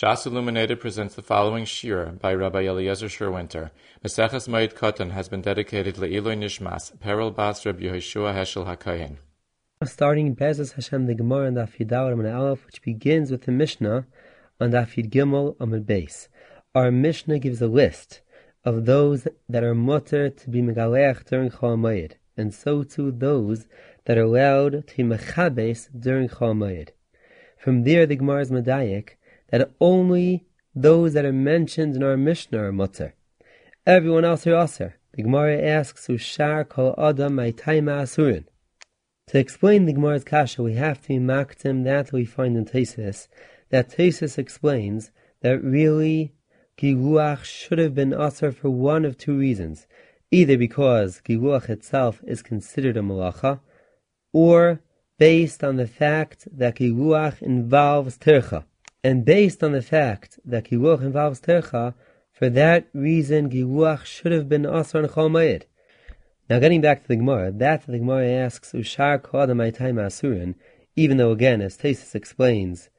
Shas Illuminated presents the following shir by Rabbi Eliezer Sherwinter. Maseches Moed Katan has been dedicated Le'iloi Nishmas, Peril Bas Reb Yehoshua Heschel HaKohen. Starting Bezos Hashem the Gemara and Yidal and Aleph, which begins with the Mishnah on Daf Yid Gimel Amid Beis. Our Mishnah gives a list of those that are mutter to be megaleach during Chol and so too those that are allowed to be mechabes during Chol. From there, the Gemara is medayik that only those that are mentioned in our Mishnah are mutter. Everyone else are aser. The Gemara asks, "Ushar kol adam ma'itayma asurin." To explain the Gemara's kasha, we have to be maktim that we find in Tesis. That Tesis explains that really Giluach should have been aser for one of two reasons. Either because Giluach itself is considered a malacha, or based on the fact that Giluach involves tircha. And based on the fact that Giluach involves Tercha, for that reason Giluach should have been Asr and Chol Now getting back to the Gemara, that the Gemara asks, Ushar Kodam time Asurin, even though again, as Tesis explains,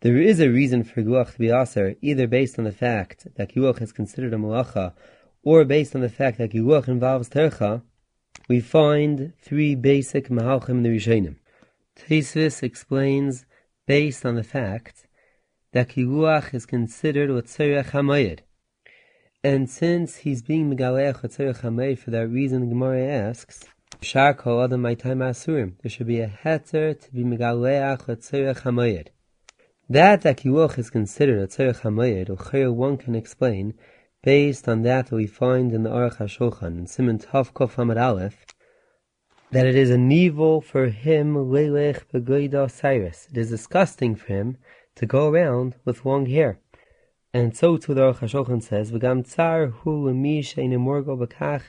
there is a reason for Giluach to be Asr, either based on the fact that Giluach is considered a Malacha, or based on the fact that Giluach involves Tercha, we find three basic Mahalchim in the Rishonim. Tesis explains, based on the fact that kiruach is considered Tzerech HaMayid. And since he's being Megalech Tzerech HaMayid, for that reason Gemara asks, Shar kol adam time asurim. There should be a heter to be Megaleach Tzerech HaMayid. That that kiruach is considered a Tzerech HaMayid, or one can explain, based on that that we find in the Aruch HaShulchan, in Simon Tov Kof Hamad Aleph, that it is an evil for him, Lelech Begoida Cyrus. It is disgusting for him to go around with long hair. And so too the Aruch says, V'gam tsar hu b'kach.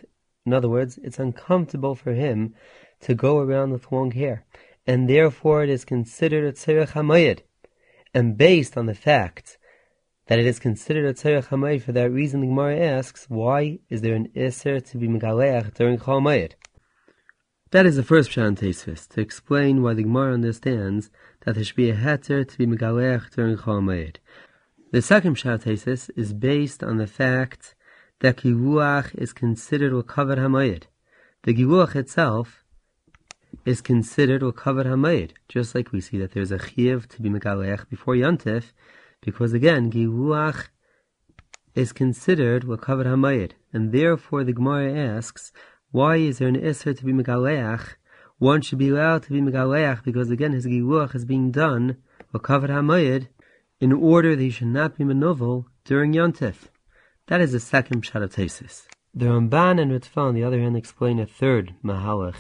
In other words, it's uncomfortable for him to go around with long hair. And therefore it is considered a tzerech hamayid. And based on the fact that it is considered a tzerech hamayid, for that reason the Gemara asks, why is there an iser to be megaleach during Chol That is the first Pshan Tesvis, to explain why the Gemara understands that there should be a heter to be megalech during Chol The second Pshat is based on the fact that Giruach is considered covered Hamayid. The Giruach itself is considered covered Hamayid, just like we see that there's a Chiv to be megalech before Yantif, because again, Giruach is considered covered Hamayid, and therefore the Gemara asks, why is there an Isser to be megalech one should be allowed to be megaleach because again his giluach is being done or covered hamayid in order that he should not be menovel during yontif. That is the second pshat The Ramban and Ritva on the other hand explain a third mahalach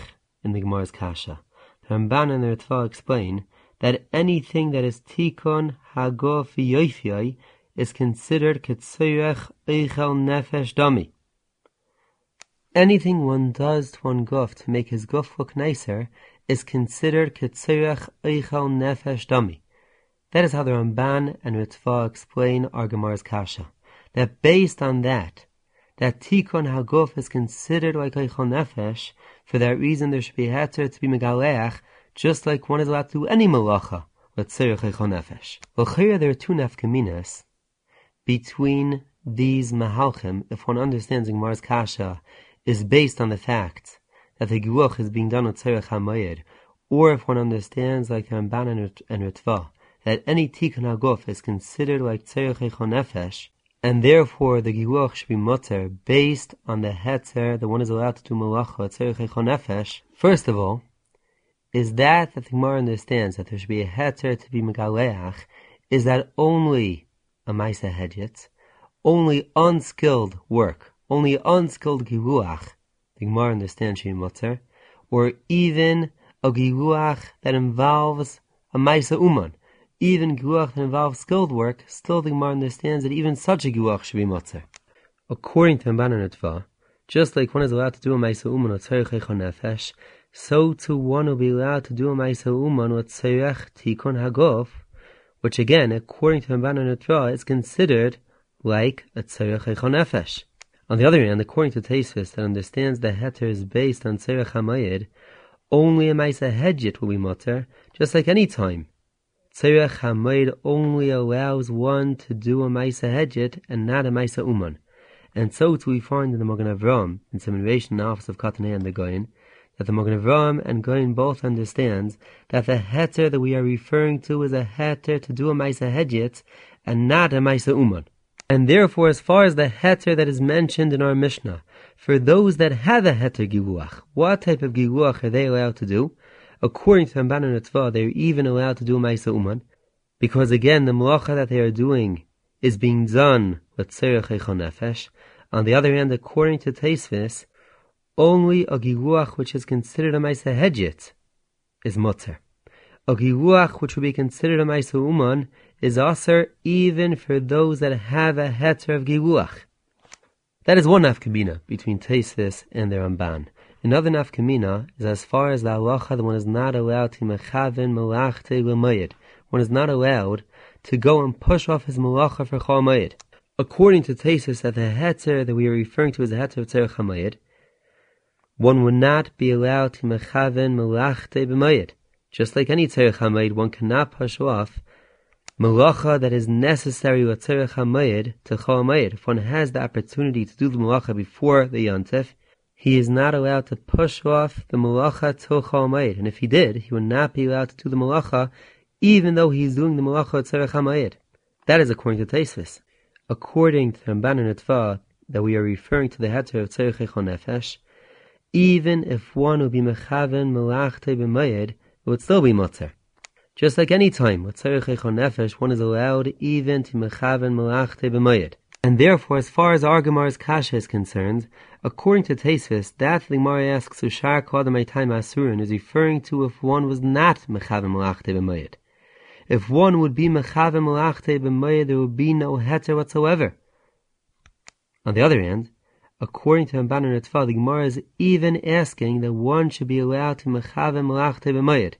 in the Gemara's kasha. The Ramban and the Ritva explain that anything that is tikon hagof yoifyai is considered ketzirech eichel nefesh dami. Anything one does to one guf to make his guf look nicer is considered ketzirach eichel nefesh dami. That is how the Ramban and Ritva explain our Gemara's kasha. That based on that, that tikkun haguf is considered like eichel nefesh. For that reason, there should be heter to be megaleach, just like one is allowed to do any malacha with tzirach eichel nefesh. Well, here there are two nefkaminas between these mahalchim. If one understands Gemara's kasha is based on the fact that the Giluch is being done on Tzerech HaMayir, or if one understands like Ramban and Ritva, that any Tikkun HaGuf is considered like Tzerech Nefesh, and therefore the Giluch should be mutter based on the Hetzer that one is allowed to do Malacha Tzerech Nefesh, first of all, is that that the Gemara understands that there should be a Hetzer to be Megaleach, is that only a Maisa Hedjet, only unskilled work, only unskilled giruach, the Gemara understands she mutzer, or even a giruach that involves a maisa uman, even giruach that involves skilled work, still the Gemara understands that even such a giruach should be mutzer. According to Ramban and just like one is allowed to do a maisa uman or nefesh, so too one will be allowed to do a maisa uman or tzarech tikun hagof, which again, according to Ramban and is considered like a tzarech nefesh. On the other hand, according to Tesis that understands the heter is based on Tzerech HaMayid, only a Maisa Hedjit will be mutter, just like any time Tzerech HaMoed only allows one to do a Maisa Hedget and not a Maisa Uman. And so too we find in the Magen Avram, in simulation office of Katanei and the Goyin, that the Magen Avram and Goyin both understands that the heter that we are referring to is a heter to do a Maisa Hedget and not a Maisa Uman. And therefore, as far as the heter that is mentioned in our Mishnah, for those that have a heter giluach, what type of giluach are they allowed to do? according to Ramban and Ritva, they're even allowed to do Maisa Uman, because again, the malacha that they are doing is being done with Tzerech Nefesh. On the other hand, according to Taisvis, only a giluach which is considered a Maisa Hedjit is Mutter. A giluach which would be considered a Maisa Uman is aser even for those that have a heter of giluach. That is one nafkamina between Taisvis and the Ramban. Another nafkamina is as far as the halacha that one is not allowed to mechaven malachte l'mayid. One is not allowed to go and push off his malacha for chol According to Tesis, that the heter that we are referring to as the heter of tzerich one would not be allowed to mechaven malachte b'mayid. Just like any tzerich one cannot push off malacha that is necessary to If one has the opportunity to do the malacha before the yontif, he is not allowed to push off the malacha till Chol And if he did, he would not be allowed to do the malacha, even though he is doing the malacha tzerech. That is according to Taisvis. According to Ramban and Ritva, that we are referring to the heter of tzerech nefesh, even if one would be mechaven malachte b'mayid, it would still be mutter. Just like any time nefesh, one is allowed even to mechaven malachte b'mayid. And therefore, as far as Argamar's kasha is concerned, according to Taisvis, that the Gemara asks Ushar Kodam Time Asurin is referring to if one was not Mechavim Malachte B'mayit. If one would be Mechavim Malachte B'mayit, there would be no heter whatsoever. On the other hand, according to Ramban and Ritva, the Gemara is even asking that one should be allowed to Mechavim Malachte B'mayit.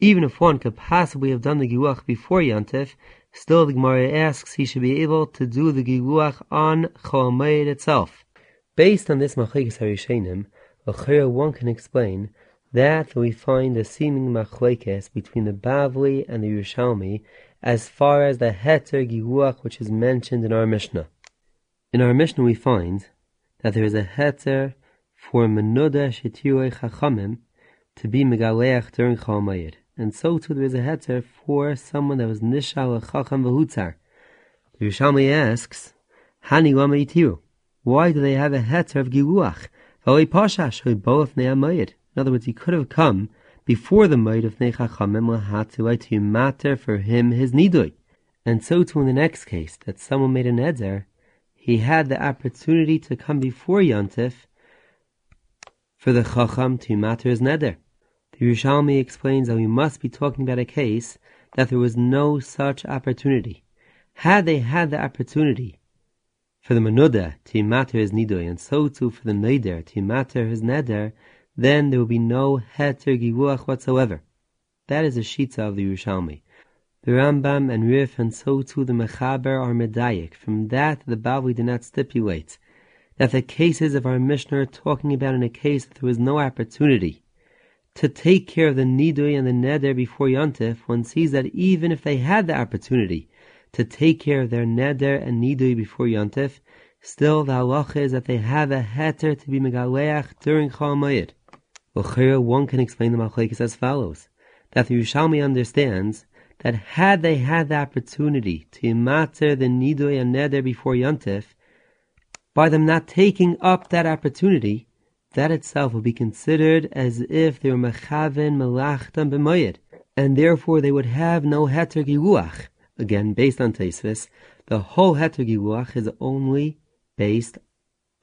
Even if one could possibly have done the Giluach before Yantif, Still, the Gemara asks he should be able to do the Giluach on Chomeid itself. Based on this Machlekes Harishenim, one can explain that we find a seeming machlekes between the Bavli and the Yerushalmi as far as the heter giluach which is mentioned in our Mishnah. In our Mishnah we find that there is a heter for menuda shetiroi chachamim to be megaleach during Chol and so too there is a heter for someone that was nishal chacham v'hutzar. The Yerushalmi asks, Hani lama? Why do they have a heter of giluach? V'alei pashash both ne'amayid. In other words, he could have come before the might of nechachamim lahatu to matter for him his nidui. And so too in the next case, that someone made an eder, he had the opportunity to come before Yontif for the chacham to matter his neder. The Yerushalmi explains that we must be talking about a case that there was no such opportunity. Had they had the opportunity for the Manuda to matter his nidoy, and so too for the Neder to matter his neder, then there would be no heter givuach whatsoever. That is the shita of the Yerushalmi. The Rambam and Rif and so too the Mechaber are medayik. From that, the Bavli did not stipulate that the cases of our Mishnah are talking about in a case that there was no opportunity to take care of the nidui and the neder before yontif, one sees that even if they had the opportunity to take care of their neder and nidui before yontif, still the halacha is that they have a heter to be megaleach during Chol Moed. one can explain the machlekes as follows: that the Yerushalmi understands that had they had the opportunity to matter the nidui and neder before yontif, by them not taking up that opportunity, that itself will be considered as if they were mechaven melachtam b'moyed, and therefore they would have no heter giluach. Again, based on Taisvis, the whole heter giluach is only based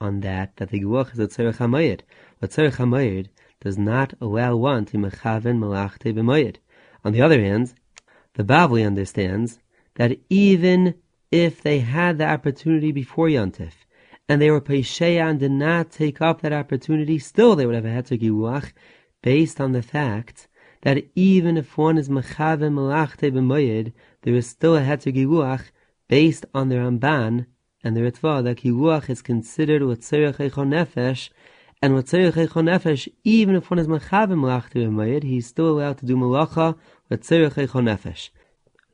on that, that the giluach is a tzerech hamayid. But tzerech hamayid does not allow one to mechaven melachte b'moyed. On the other hand, the Bavli understands that even if they had the opportunity before Yontif, and they were Pesheya and did not take up that opportunity, still they would have a Heter Giluach, based on the fact that even if one is Mechave Malachte B'moyed, there is still a Heter Giluach based on the Ramban and the Ritva that Giluach is considered what Tzerech Echon Nefesh, and what Tzerech Echon Nefesh, even if one is Mechave Malachte B'moyed, he's still allowed to do Malacha with Tzerech Echon Nefesh.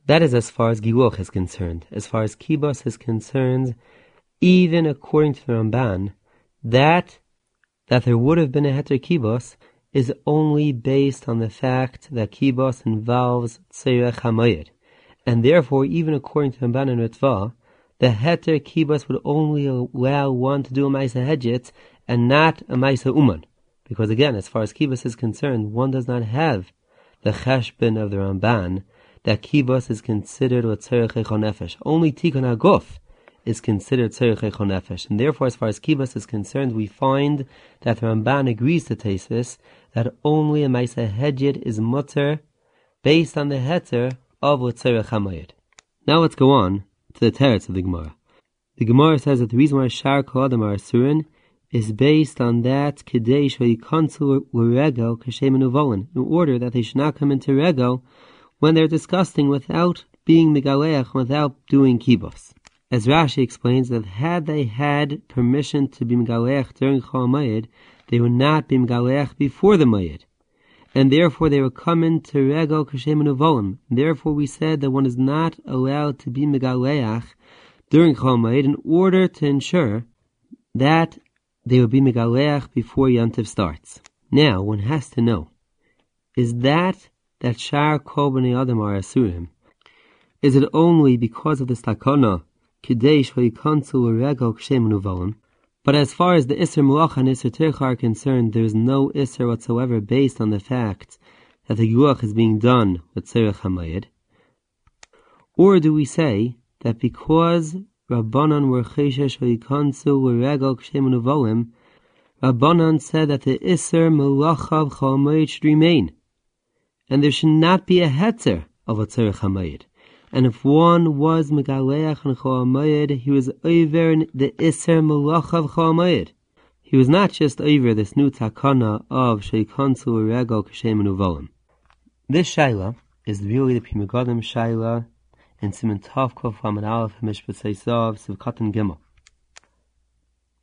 That is as far as Giluch is concerned. As far as Kibos is concerned, even according to the Ramban, that that there would have been a heter Kibos is only based on the fact that Kibos involves Tzerech HaMayid. And therefore, even according to the Ramban and Ritva, the heter Kibos would only allow one to do a Maisa Hedjit and not a Maisa Uman. Because again, as far as Kibos is concerned, one does not have the cheshbon of the Ramban that Kibos is considered a Tzerech Nefesh. Only Tikkun HaGuf is considered Tzerich Nefesh. And therefore, as far as Kibas is concerned, we find that the Ramban agrees to Tesis that only a Maisa Hedjid is mutter based on the heter of Tzerich HaMayid. Now let's go on to the teretz of the Gemara. The Gemara says that the reason why Shar Kodim are Asurin is based on that Kedei Shoyikonsul Regel Kashem in order that they should not come into Regel when they're disgusting without being Megaleach, without doing Kibos. As Rashi explains that had they had permission to be Megaleach during Chol they would not be Megaleach before the Mayid. And therefore they would come into Regel Kashem. Therefore we said that one is not allowed to be Megaleach during Chol in order to ensure that they will be Megaleach before Yantiv starts. Now, one has to know, is that that Shar Kol Adam are Asurim, is it only because of the stakana But as far as the Isser Mulach and Isser Tircha are concerned, there is no Isser whatsoever based on the fact that the Yuach is being done with Tzerech HaMayid. Or do we say that because Rabbanan were Cheshesh Vayikansu Regel Kshem Nuvalim, Rabbanan said that the Isser Mulachav Chamayid should remain, and there should not be a Hetzer of a Tzerech HaMayid and if one was megaleach and choamayid, he was over the iser malachav choamayid. He was not just over this new takana of sheikansu rego kashem uvolim. This shaila is really the Pri Megadim shaila in Simon Tov Kov Hamad Aleph Mishpat Seisav Sivkatan Gimel.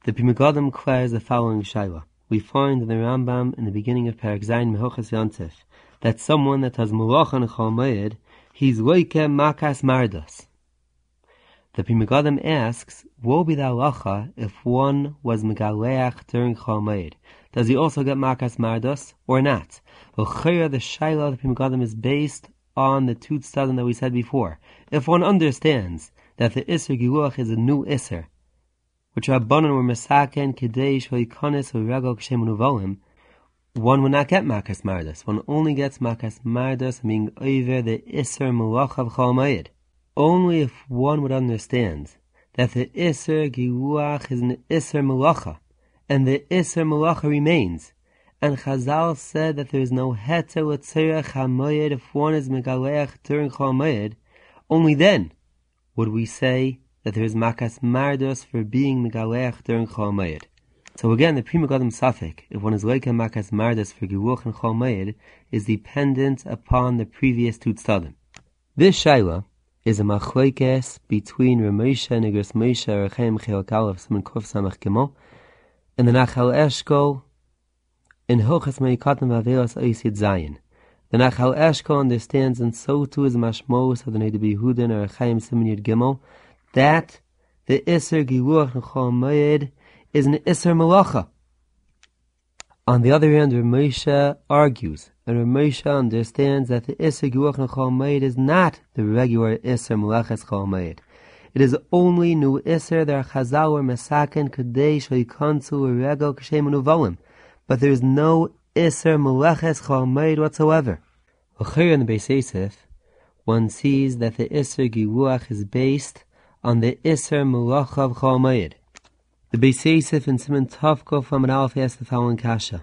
The Pri Megadim declares the following shaila. We find in the Rambam in the beginning of Parak Zayin Mehochas Yontif that someone that has malach and chomayid he's loike makas mardos. The Pri Megadim asks, what be the halacha if one was megaleach during Chomeid? Does he also get makas mardas or not? Well, the shaila of the Pri Megadim is based on the two tzadim that we said before. If one understands that the Isser Giluach is a new Isser, which Rabbanon were Mesaken, Kadesh, Hoikonis, or Regel, Kshem, one will not get Makas Mardas. One only gets Makas Mardas being over the Isser Malachav Chalmayid. Only if one would understand that the iser Giluach is an iser Malacha, and the iser Malacha remains. And Chazal said that there is no Heta Latzerach HaMoyed if one is Megaleach during Chalmayid, only then would we say that there is Makas Mardas for being Megaleach during Chalmayid. So again, the Pri Megadim Safik, if one is like a Makas Mardas for Giruch and Chol is dependent upon the previous two. This Shaila is a machlekes between Ramosha and Igros Moshe Rechem Chel Kalef Simon Kuf Samach Gimel and the Nachal Eshkol in Hilchas Meikatim Avelas Oisid Zayin. The Nachal Eshkol understands, and so too is Mashmos of the Neder Behudin or Chaim Simon Yud Gimel, that the Isser Giruch and Chol is an Isser Malacha. On the other hand, Ramosha argues, and Ramosha understands that the Isser Geruch Chol is not the regular Isser Malachas Chol It is only new Isser that Chazal or Mesaken Kadesh Yikansu or Regel Kashem Uvalim, but there is no Isser Malachas Chol whatsoever. Here in the Beis Yosef, one sees that the Isser Geruach is based on the Isser Malachav Chol the Beis Yosef in Simon an Aleph asks the following kasha.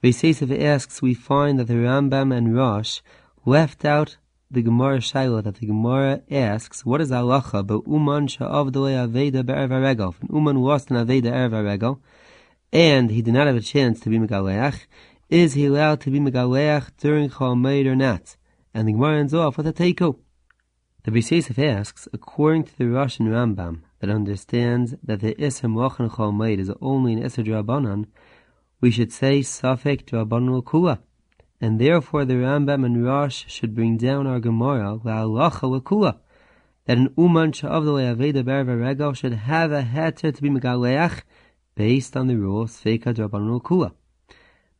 The Beis asks, we find that the Rambam and Rosh left out the Gemara Shiloh that the Gemara asks, what is halacha but uman sha'avdole aveda be'erev haregel? If uman lost an aveda erev and he did not have a chance to be megaleach, is he allowed to be megaleach during Chalmeid or not? And the Gemara ends off with a teiko. The Beis asks, according to the Rosh and Rambam, that understands that the Isser Mochen Cholmeid is only an Isser Drabanan, we should say Safek Drabanan Kula. and therefore the Rambam and Rosh should bring down our Gemara la'alacha l'kula, that an uman sha'avdale aveda berva regal should have a heter to be megaleach based on the rule sveika drabanul kula.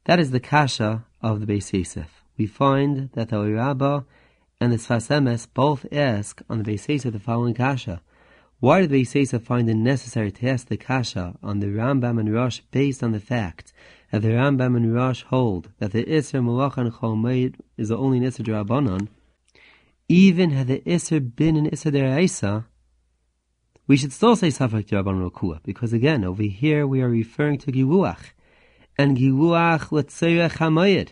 That is the kasha of the Beis Yosef. We find that the Rabbah and the Sfas Emes both ask on the Beis Yosef the following kasha. Why did the Beis Yosef find it necessary to ask the kasha on the Rambam and Rosh based on the fact that the Rambam and Rosh hold that the Isser Malach and Cholmeid is the only Isser Drabanan, even had the Isser been an Isser Deraisa, we should still say Safak Drabanan Rokua, because again, over here we are referring to Giluach, and Giluach Letzerech HaMayid.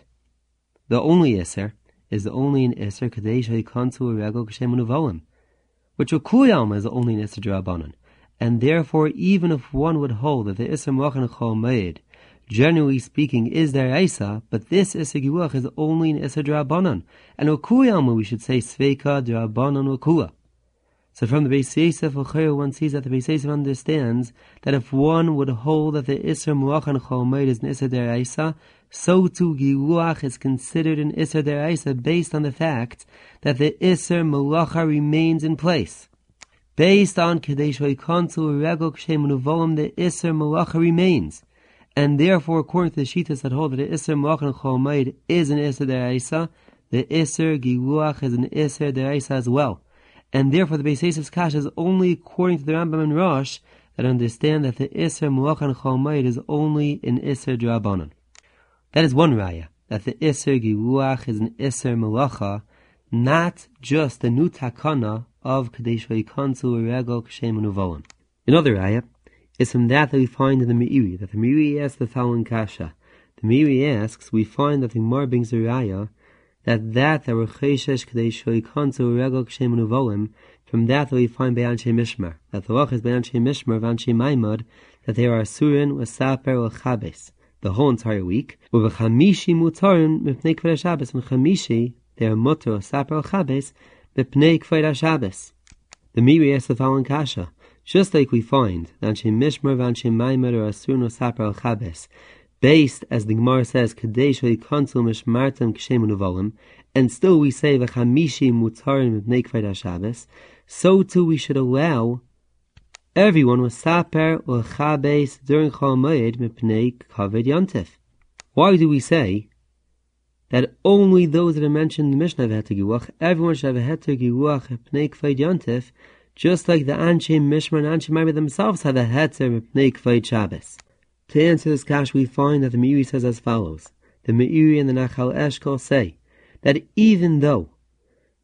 The only Isser is the only an Isser Kadesh HaYikantu Regel Kashem Which Rokuyam is only an Isser Drabanan. And therefore, even if one would hold that the Isser Malach and Cholmeid generally speaking, is there Isa, but this Giluach is only in Issa Drabanan. And Okuyama, we should say Sveika Drabanan Okua. So from the Beis Yosef, one sees that the Beis Yosef understands that if one would hold that the Isra Muachan Cholmeid is an Deraisa, so too Giluach is considered an Isra Deraisa based on the fact that the Isra Malacha remains in place. Based on Kadesh Konsul Regel Kshem the Isra Malacha remains and therefore, according to the Shitas that hold that the Isser Malachan Chomayid is an Isser Deraisa, the Isser Giluach is an Isser Deraisa as well. And therefore, the Beis Kash is only according to the Rambam and Rosh that understand that the Isser Malachan Chomayid is only an Isser Drabanan. That is one raya, that the Isser Giluach is an Isser Malacha, not just the new takana of Kadesh Vaykansu Regel Kshem Unuvolim. Another raya, is from that that we find in the Meiri, that the Meiri asks the following kasha. The Meiri asks, we find that the Gemara brings a raya, that that that were cheshesh k'dei shoikanzu regel k'shem unuvolim, from that that we find be'anshe mishmar, that the lach is be'anshe mishmar v'anshe maimad, that they are asurin v'saper v'chabes, the whole entire week, v'chamishi mutarin mipnei k'ved Shabbos, and chamishi, they are mutter v'saper v'chabes, mipnei k'ved Shabbos. The Meiri asks the following kasha, just like we find that Anshe Mishmer v'Anshe Maimer or Asur no Saper al Chabes, based, as the Gemara says, Kadesh Konsul Mishmartam Kshem Unuvolim, and still we say V'chamishi Mutarim Mipnei Kfeid HaShabbos, so too we should allow everyone was Saper or Chabes during Chol Moed Mipnei Kaved Yontif. Why do we say that only those that are mentioned in the Mishnah have Heter everyone should have a Heter Giluach Mipnei Kfeid Yontif, just like the Anshe Mishmar and Anshe Maimah themselves have a Hetzer Mipnei Kvoid Shabbos. To answer this kash, we find that the Meiri says as follows. The Meiri and the Nachal Eshkol say that even though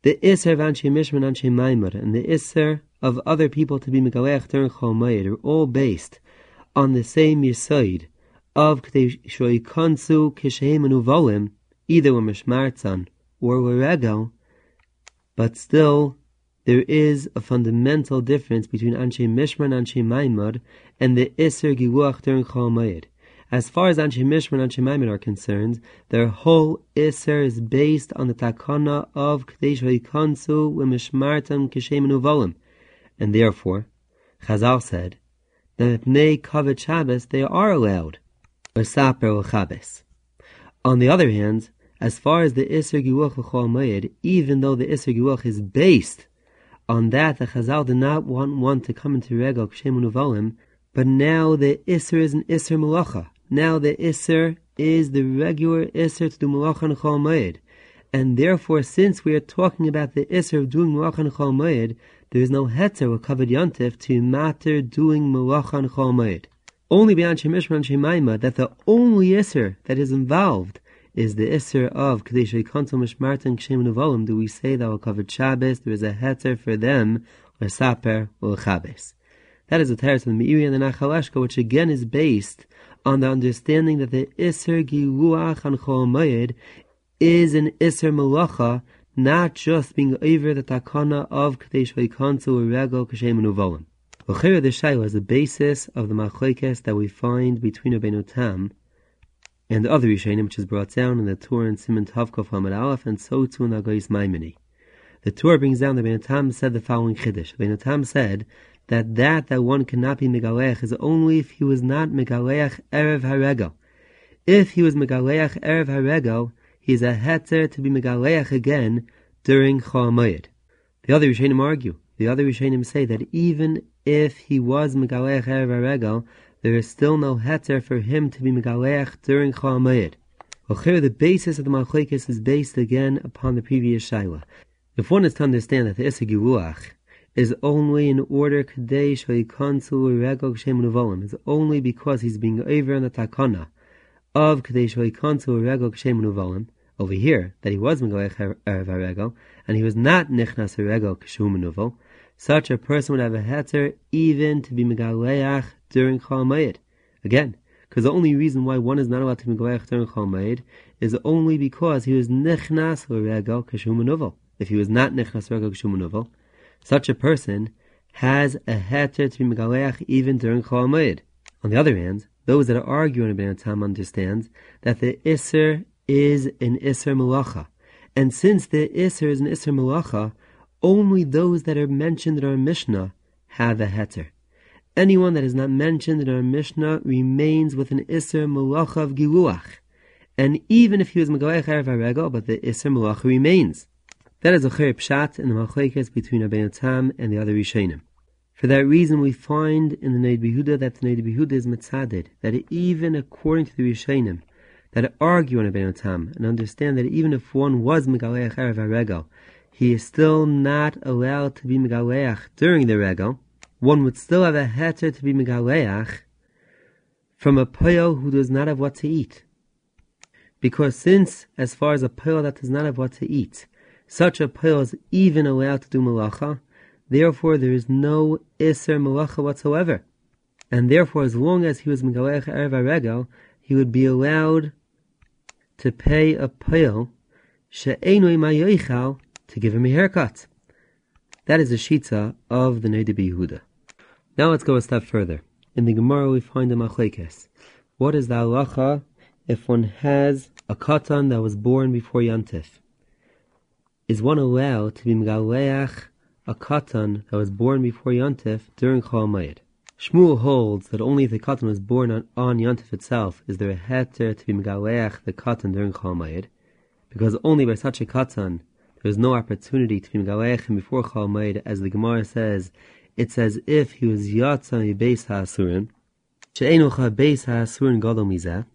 the Isser of Anshe Mishmar and Anshe Maimah and the Isser of other people to be Megalech during Chol are all based on the same Yisoid of K'dei Shoikonsu Kisheim Uvolim, either with Mishmartzan or Regel, but still there is a fundamental difference between Anshe Mishmar and Anshe Maimad and the Isser Giluach during Chol As far as Anshe Mishmar and Anshe Maimad are concerned, their whole Isser is based on the takana of Kadesh Vaykansu Mishmartam Kishem Uvolim. And therefore, Chazal said, that Pnei Kavod Shabbos they are allowed, or Saper or On the other hand, as far as the Isser Giluach Chol even though the Isser Giluach is based on that, the Chazal did not want one to come into Regel Kshem but now the Isser is an Isser Malacha. Now the Isser is the regular Isser to do Malacha and. And therefore, since we are talking about the Isser of doing Malacha and there is no Hetzer or Kavod Yontif to matter doing Malacha and Chol Moed. Only beyond Shemishma and Shemaima that the only Isser that is involved is the Isser of Kadesh Kontel Mishmartin Kshem Nevolim, do we say that will cover Shabbos, there is a heter for them, or Saper, or Chabes. That is the teretz of the Meiri and the Nachal Eshkol, which again is based on the understanding that the Isser Giluach Chol is an Isser Malacha, not just being over the takana of Kadesh or Regel Kshem Nevolim. Ochera the Shaila is the basis of the machlekes that we find between Rabbeinu Tam and the other Rishonim, which is brought down in the Torah and Simon Tavkov Hamad Aleph, and so too in Agois Maimoni. The Torah brings down that Benatam said the following Chiddush. Benatam said that that that one cannot be Megalech is only if he was not Megalech Erev Haregel. If he was Megalech Erev Haregel, he is a heter to be megaleach again during Chol The other Rishonim argue. The other Rishonim say that even if he was megaleach erev regal, there is still no heter for him to be megaleach during Chol Moed. the basis of the Malchekes is based again upon the previous Shaila. If one is to understand that the Giruach is only in order Kadei Shoikonsu Regog Shemunuvolim, is only because he's being over in the Takana of Kadei Shoikonsu Regog Shemunuvolim, over here, that he was Megoech Erev HaRegel, and he was not Nichnas HaRegel Kshum such a person would have a heter even to be Megaleach during Chol. Again, because the only reason why one is not allowed to be Megaleach during Chol is only because he was Nichnas HaRegel Kshum if he was not Nichnas nechnas regel kshumanuvel, such a person has a heter to be megaleach even during chol On the other hand, those that are arguing about Tam understand that the iser is an iser malacha, and since the iser is an iser malacha, only those that are mentioned in our Mishnah have a heter. Anyone that is not mentioned in our Mishnah remains with an iser malacha of giluach. And even if he was megaleach erev but the iser malacha remains. That is a clear pshat in the machlekes between Rabbeinu Tam and the other Rishonim. For that reason, we find in the Noda B'Yehuda that the Noda B'Yehuda is mitzaded, that even according to the Rishonim, that argue on Rabbeinu Tam and understand that even if one was Megaleach Erev HaRegel, he is still not allowed to be Megaleach during the Regel, one would still have a heter to be Megaleach from a poyo who does not have what to eat. Because since, as far as a poyo that does not have what to eat, such a pil is even allowed to do malacha. Therefore, there is no iser malacha whatsoever. And therefore, as long as he was megalech erev regel, he would be allowed to pay a pil she'enoi mayoichal to give him a haircut. That is the shita of the Neder Yehuda. Now let's go a step further. In the Gemara we find the machlekes. What is the halacha if one has a katan that was born before Yantif? is one allowed to be megaleach a katan that was born before Yontif during Chol. Shmuel holds that only if the katan was born on, on Yontif itself is there a heter to be megaleach the katan during Chol Mayid, because only by such a katan there is no opportunity to be megaleach him before Chol Mayid, as the Gemara says, it's as if he was yatsa beis ha'asurin, she'enucha beis ha'asurin gadol.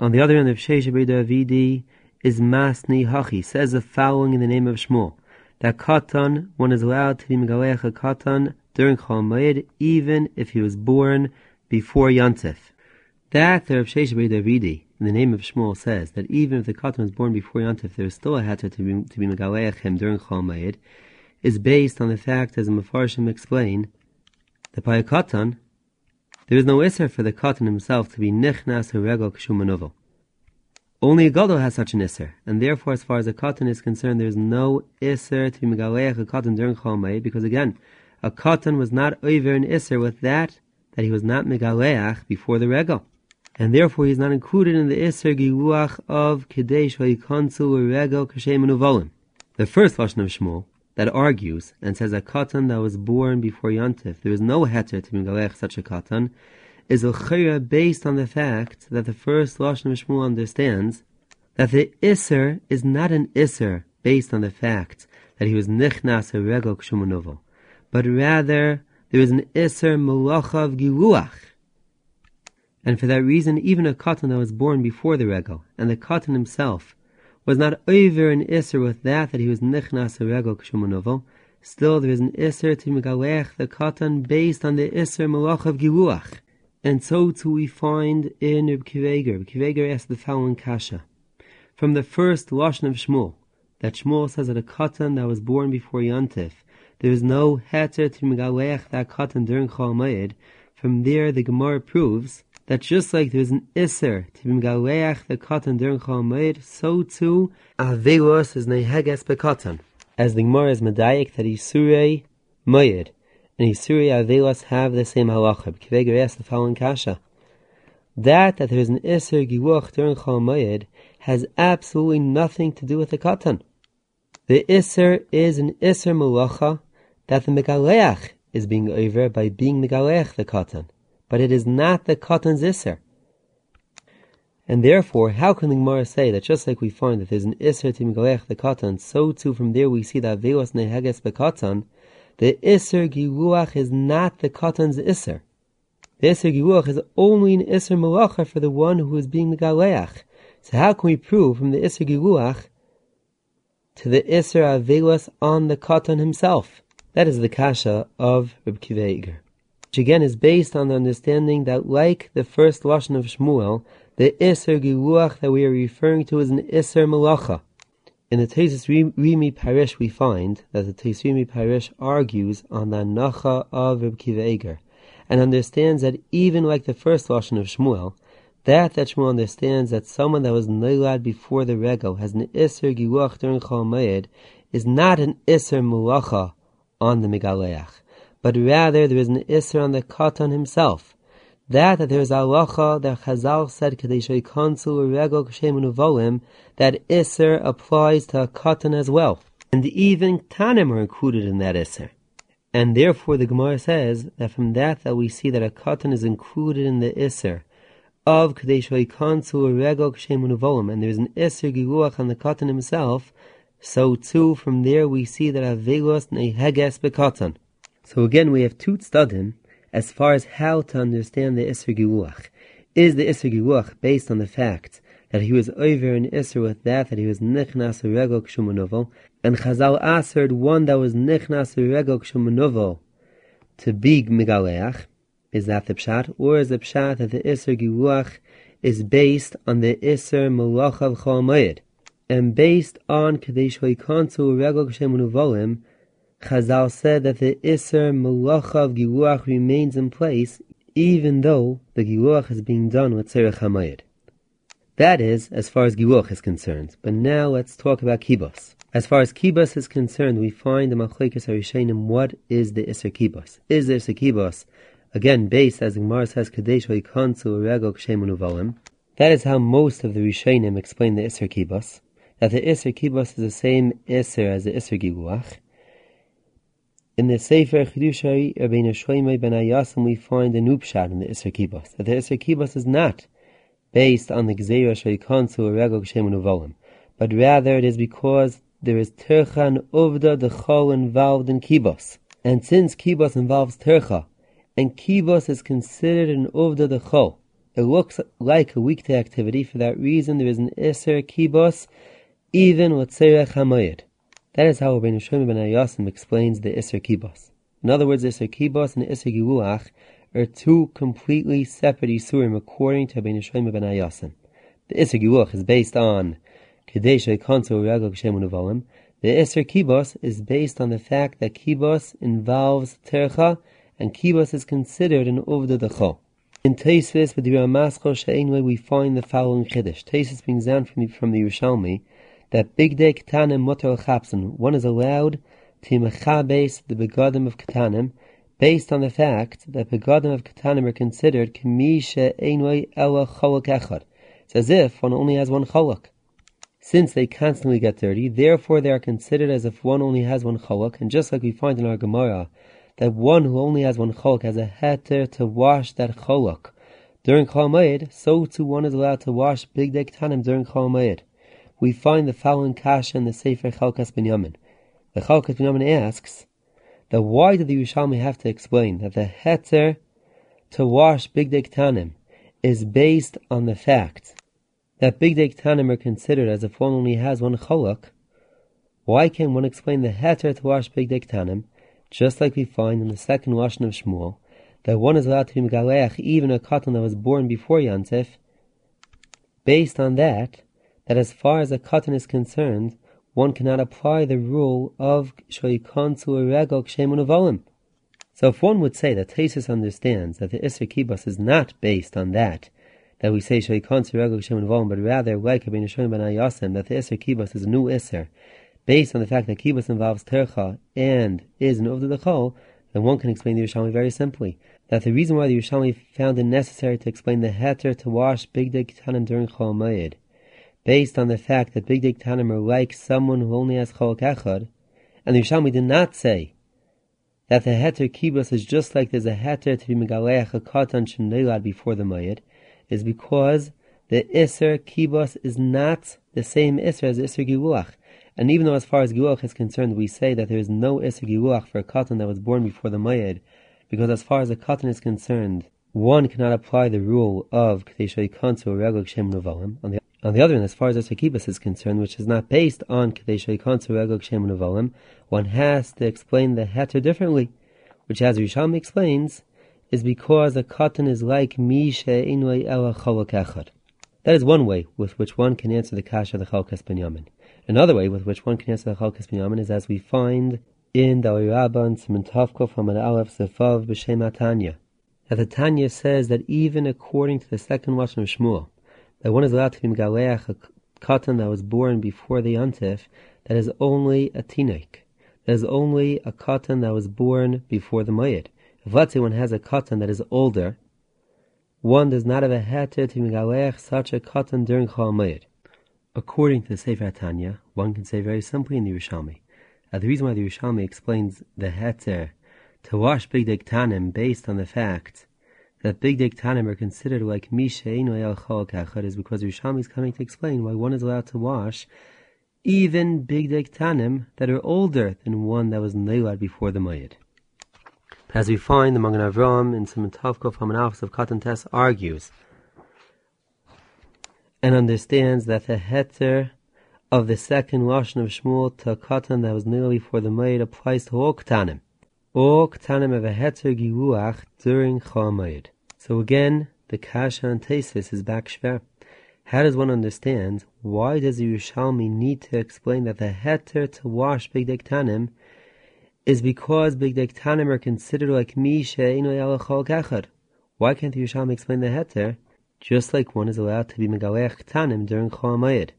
On the other end of Sheish Avidi, is Masni Hachi, says the following in the name of Shmuel. That Katan, one is allowed to be Megaleach a Katan during Chol even if he was born before Yantif. That the Rav Shesha Davidi, in the name of Shmuel, says that even if the Katan was born before Yantif, there is still a hatter to be, to be Megaleach him during Chol is based on the fact, as the Mefarshim explain, that by a Katan, there is no Isser for the Katan himself to be Nichnas Regel Kshumanovel. Only a gadol has such an iser, and therefore, as far as a cotton is concerned, there is no iser to be megaleach a cotton during chomei, because again, a cotton was not over an iser with that that he was not megaleach before the regal, and therefore he is not included in the iser giluach of kadesh vayikonsel regal kashem. The first lashon of Shmuel that argues and says a cotton that was born before Yontif, there is no heter to megaleach such a cotton is a chayra based on the fact that the first Lashon of Shmuel understands that the iser is not an iser based on the fact that he was Nichnas a Regel Kshumunovo, but rather there is an Isser Malacha of Giluach. And for that reason, even a cotton that was born before the Regel, and the cotton himself, was not over an Isser with that that he was Nichnas a Regel Kshumunovo, still there is an Isser to Megalech the cotton based on the Isser Malacha of Giluach. And so too we find in Reb Akiva Eiger. Reb Akiva Eiger asks the following kasha. From the first Lashon of Shmuel, that Shmuel says that a katan that was born before Yantif, there is no heter to megaleach that katan during Chol From there, the Gemara proves that just like there is an iser to megaleach the katan during Chol so too avelos is neheges bekatan. As the Gemara is medayik that isurei mayed, and Yisuri Avelas have the same halacha. Kveger the following kasha. That that there is an Isser Giwach during Chol has absolutely nothing to do with the katan. The Isser is an Isser Malacha that the Megaleach is being over by being Megaleach the katan. But it is not the katan's Isser. And therefore, how can the Gemara say that just like we find that there's an Isser to Migalech the Katan, so too from there we see that Velos Neheges Bekatan, the Isser Giluach is not the Katan's Isser. The Isser Giluach is only an Isser Malacha for the one who is being Megaleach. So how can we prove from the Isser Giluach to the Isser Avelos on the Katan himself? That is the Kasha of Reb Kiva which again is based on the understanding that like the first Lashon of Shmuel, the Isser Giluach that we are referring to is an Isser Malacha. In the Tesis Rimi Parish, we find that the Tesis Rimi Parish argues on the Nacha of Reb Akiva Eiger, and understands that even like the first Lashon of Shmuel, that that Shmuel understands that someone that was noilad before the regal has an Isser Giluach during Chol is not an Isser Malacha on the Megaleach, but rather there is an Isser on the Katan himself that that there is halacha that Chazal said kadeshay konsul regel kshemun that iser applies to a katan as well, and even tanim are included in that iser. And therefore, the Gemara says that from that that we see that a katan is included in the iser of kadeshay konsul regel kshemun and there is an iser giluach on the katan himself. So too, from there we see that avelos neheges bekatan. So again, we have two tzadim as far as how to understand the Isser Giluach. Is the Isser Giluach based on the fact that he was over in Isser with that, that he was Nichnas Regel Kshumunovo, and Chazal answered one that was Nichnas Regel Kshumunovo to be Megaleach? Is that the Pshat? Or is the Pshat that the Isser Giluach is based on the Isser Malachav Chol and based on Kadesh Hoikantu Regel Kshumunovolim, Chazal said that the Isser Malacha of Giluach remains in place even though the Giluach is being done with Tzerech HaMayid. That is, as far as Giluach is concerned. But now let's talk about Kibos. As far as Kibos is concerned, we find the Machlekes Harishenim what is the Isser Kibos. Is the Isser Kibos, again based as Gemara says, Kadesh Hoikansu Regok Shemunuvalim. That is how most of the Rishenim explain the Isser Kibos. That the Isser Kibos is the same Isser as the Isser Giluach. In the Sefer Chidushay Rabbeinu Shloimeh ben HaYasom, we find a nupshat in the Isser Kibos. That the Isser Kibos is not based on the Gzeira Shaykonsu or Regel Kshem but rather it is because there is Tercha Uvda the Chol involved in Kibos. And since Kibos involves Tercha, and Kibos is considered an Uvda the Chol, it looks like a weekday activity. For that reason, there is an Isser Kibos, even with Serech HaMoyed. That is how Rabbeinu Shlomo ben HaYasom explains the Isser Kibos. In other words, Isser Kibos and Isser Giluach are two completely separate Isurim according to Rabbeinu Shlomo ben HaYasom. The Isser Giluach is based on Kadesh Konso Regal Kshem The Isser Kibos is based on the fact that Kibos involves Tercha and Kibos is considered an Uvda Decho. In Teisvis with the Ramascho She'enway we find the following Chiddush. Teisvis being down from the, from the Yerushalmi that big day ketanim mutter chapsen. One is allowed to mechabes the begadim of ketanim, based on the fact that begadim of ketanim are considered kamisha einoi ela cholak echad. It's as if one only has one cholak. Since they constantly get dirty, therefore they are considered as if one only has one cholak, and just like we find in our Gemara, that one who only has one cholak has a heter to wash that cholak. During Chol so too one is allowed to wash big day ketanim during Chol we find the following kasha in the Sefer Chalkas Binyamin. The Chalkas Binyamin asks that why did the Yerushalmi have to explain that the heter to wash big ktanim is based on the fact that big ktanim are considered as if one only has one cholak? Why can one explain the heter to wash big ktanim, just like we find in the second washing of Shmuel, that one is allowed to be megaleach even a katan that was born before Yantif? Based on that, that as far as a katan is concerned, one cannot apply the rule of shoyikon to a regel kshemun So if one would say that Tesis understands that the Isser Kibos is not based on that, that we say shoyikon to regel kshemun but rather that the Isser Kibos is a new Isser, based on the fact that Kibos involves Tercha and is an Uvda Dechol, then one can explain the Yerushalmi very simply. That the reason why the Yerushalmi found it necessary to explain the heter to wash Big Day during Chol based on the fact that Big Dig Tanim are like someone who only has Chol Echad, and the Yerushalmi did not say that the Heter Kibbutz is just like there's a Heter to be Megaleach a Katan Shenelad before the Mayid, is because the Isser Kibos is not the same Isser as Isser Giluach. And even though as far as Giluach is concerned, we say that there is no Isser Giluach for a cotton that was born before the Mayed, because as far as a cotton is concerned, one cannot apply the rule of Kadeshay Kansu Regel Shem Novalim. On the other hand, as far as Esakibas is concerned, which is not based on Kadeshay Kansu Regel Shem Novalim, one has to explain the heter differently, which as Risham explains, is because a cotton is like Misha Inway Ela Cholok That is one way with which one can answer the Kasha the Chalkas Binyamin. Another way with which one can answer the Chalkas Binyamin is as we find in the Rabban Simon Tavkov from an Aleph Zefav B'Shem Atanya. That the Tanya says that even according to the second Lashon of Shmuel, that one is allowed to be Megaleach a cotton that was born before the Yontif, that is only a Tinik. That is only a cotton that was born before the Mayid. If let's say one has a cotton that is older, one does not have a heter to migalech such a cotton during Chol According to the Sefer Tanya, one can say very simply in the Yerushalmi. Uh, the reason why the Yerushalmi explains the heter to wash big tanim based on the fact that big tanim are considered like misheinu el chol kachad is because Yerushalmi is coming to explain why one is allowed to wash even big tanim that are older than one that was neilad before the mayid. As we find the Magen Avram in Tavkov Hamanachs of Katan Tess argues and understands that the heter of the second Lashon of Shmuel to Katan that was nearly for the Maid applies to all Ktanim. All Ktanim have a heter giluach during Chol So again, the Kasha and Tesis is back shver. How does one understand why does the Yerushalmi need to explain that the heter to wash Big Ktanim is because Big Tanim are considered like Misha Yalachol Kachar. Why can't the Yerushalmi explain the heter, just like one is allowed to be Megalech Tanim during Chol Mayid?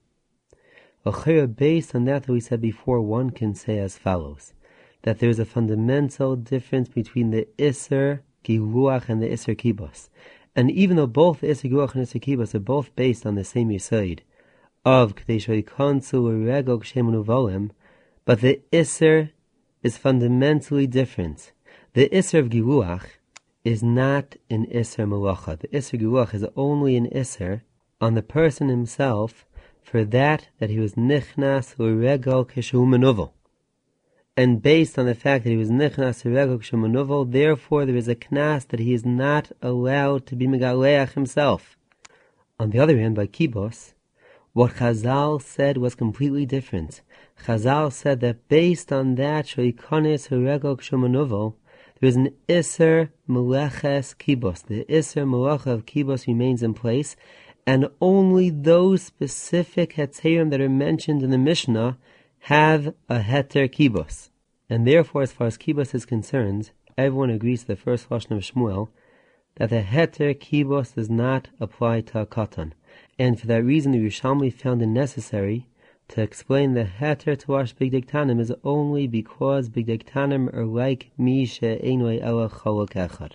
Based on that that we said before, one can say as follows, that there is a fundamental difference between the Isser Giluach and the Isser Kibos. And even though both the Isser Giluach and Isser Kibos are both based on the same Yisoid, of Kadeshoy Konsu Regog Shemunu Volim, but the Isser is fundamentally different. The Isser of Giluach is not an Isser Malacha. The Isser Giluach is only an Isser on the person himself for that that he was Nichnas Uregal Keshu And based on the fact that he was Nichnas Uregal Keshu therefore there is a Knas that he is not allowed to be Megaleach himself. On the other hand, by Kibos, what Chazal said was completely different. Chazal said that based on that, Shoikonis Haregok Shomanuvo, there is an Isser Meleches Kibos. The Isser Melecha of Kibos remains in place, and only those specific Heterim that are mentioned in the Mishnah have a Heter Kibos. And therefore, as far as Kibos is concerned, everyone agrees to the first Lashon of Shmuel that the Heter Kibos does not apply to a Katan and for that reason the Yerushalmi found it necessary to explain the heter to wash big diktanim is only because big diktanim are like misha enoi ela cholok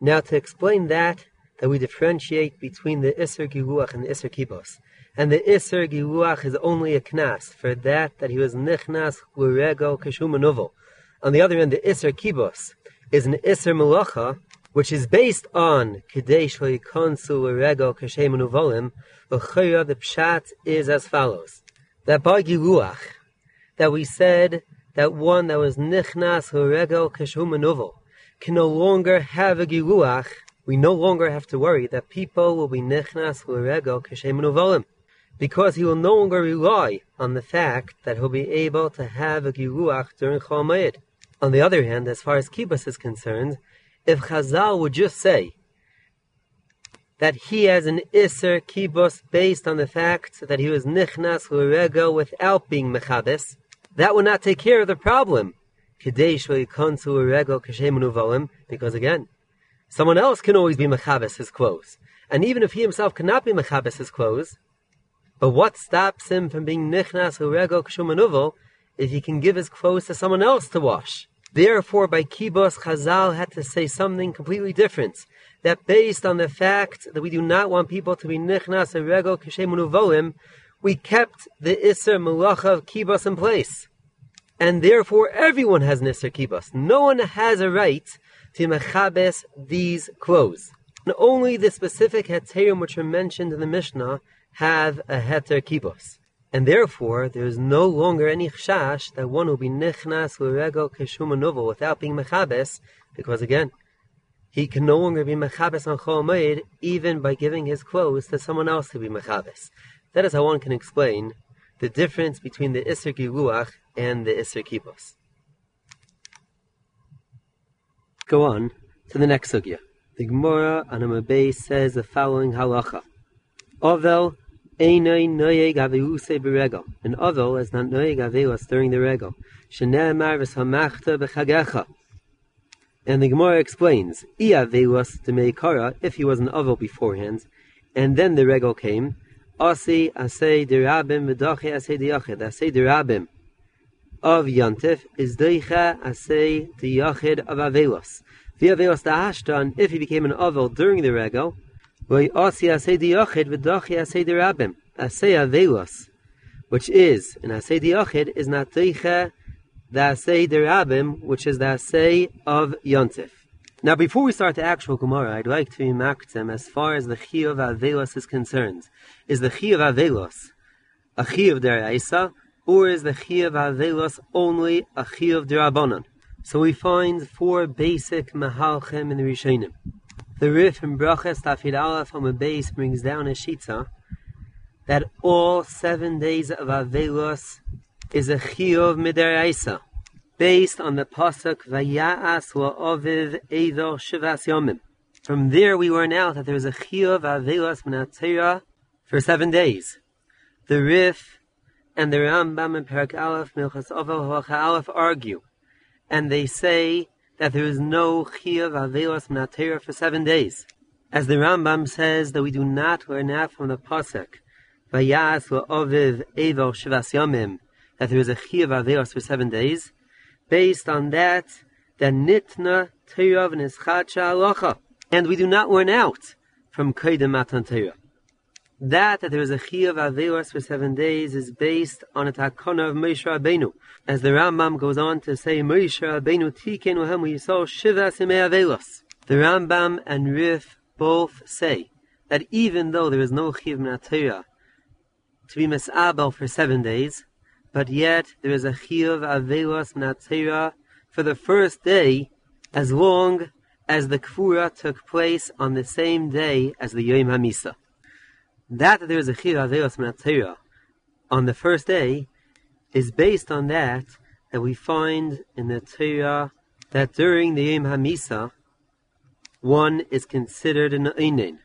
Now to explain that, that we differentiate between the Isser Giluach and the Isser Kibos. And the Isser Giluach is only a knas for that that he was nichnas l'rego kashumanuvel. On the other end, the Isser Kibos is an Isser Malacha which is based on Kadesh Konsul Rego Kashem Volim, the Pshat is as follows. That by Giluach, that we said that one that was Nichnas Rego Kashem can no longer have a Giluach, we no longer have to worry that people will be Nichnas Rego Kashem Volim. Because he will no longer rely on the fact that he'll be able to have a Giluach during Chol On the other hand, as far as Kibbutz is concerned, if Chazal would just say that he has an Isser Kibos based on the fact that he was Nichnas Lurego without being Mechabes, that would not take care of the problem. Because again, someone else can always be Mechabes his clothes. And even if he himself cannot be Mechabes his clothes, but what stops him from being Nichnas Lurego Kashumanuvel if he can give his clothes to someone else to wash? Therefore, by Kibos, Chazal had to say something completely different. That based on the fact that we do not want people to be nichnas and rego kishemunuvoim, we kept the iser Malacha of Kibos in place. And therefore, everyone has Nisser Kibos. No one has a right to mechabes these clothes. And only the specific heterim which are mentioned in the Mishnah have a heter kibos. And therefore, there is no longer any chash that one will be nichnas l'regel keshum without being mechabes, because again, he can no longer be mechabes on chol even by giving his clothes to someone else to be mechabes. That is how one can explain the difference between the iser Giluach and the iser Kibos. Go on to the next sugya. The Gemara on Amabay says the following halacha. Ovel And Ovel is not noyeg aveus during the regel. Shene'emar v'samachta b'chagecha. And the Gemara explains, Ia veus de meikara, if he was an Ovel beforehand, and then the regel came, Asi asay dirabim v'dachi asay diyachid. Asay dirabim of Yantif is deicha asay diyachid of Avelos. The Avelos da'ashtan, if he became an Avel during the Regel, which is, an asay diyachid, is not the asay dirabim, which is the asay of Yontif. Now, before we start the actual Gemara, I'd like to remark them as far as the Chiyuv Avelos is concerned. Is the Chiyuv Avelos a Chiyuv Deraisa, or is the Chiyuv Avelos only a Chiyuv Derabanan? So we find four basic Mahalchem in the Rishonim. The Rif in Brachas Tafid Aleph on the base brings down a shita that all seven days of Avelos is a Chiyuv Mideraisa based on the pasuk Vayas La'oviv Eidor Shivas Yomim. From there, we learn out that there is a chiyuv avelas minatera for seven days. The Rif and the Rambam and Perak Aleph Milchas Ovel Halacha Aleph argue, and they say that there is no chiyuv avelas minatera for seven days. As the Rambam says that we do not learn out from the pasuk Vayas La'oviv Eidor Shivas Yomim that there is a chiyuv avelas for seven days based on that, the nitna teirav nischacha alocha. And we do not learn out from Kedem Matan Torah. That, that there is a Chiyav Avelos for seven days is based on a takana of Moshe Rabbeinu. As the Rambam goes on to say, Moshe Rabbeinu tiken uhem yisol shiva Avelos. The Rambam and Rif both say that even though there is no Chiyav Minatayah to be Mesabel for seven days, but yet there is a chiyuv avelos natzera for the first day, as long as the kfura took place on the same day as the yom hamisa. That there is a chiyuv avelos natzera on the first day is based on that that we find in the Torah that during the yom hamisa one is considered an einin.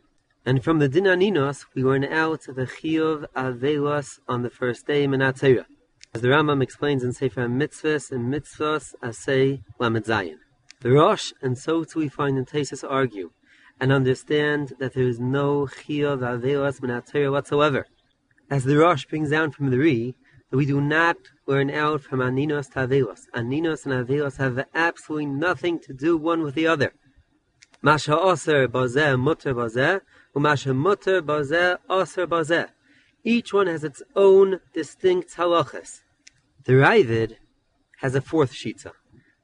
And from the Dinaninos, we learn out of the Chiyuv Avelos on the first day in Torah. As the Rambam explains in Sefer Mitzvahs and Mitzvahs Asay Lamed. The Rosh and so too we find in Tesis argue and understand that there is no Chiyah Avelas Minatera whatsoever. As the Rosh brings down from the Ri, that we do not learn out from Aninos to Avelos. Aninos and Avelos have absolutely nothing to do one with the other. Masha Oser Bazeh Mutter Bazeh, Umasha Mutter Bazeh Oser Bazeh. Each one has its own distinct halachas. The Ravid has a fourth shita.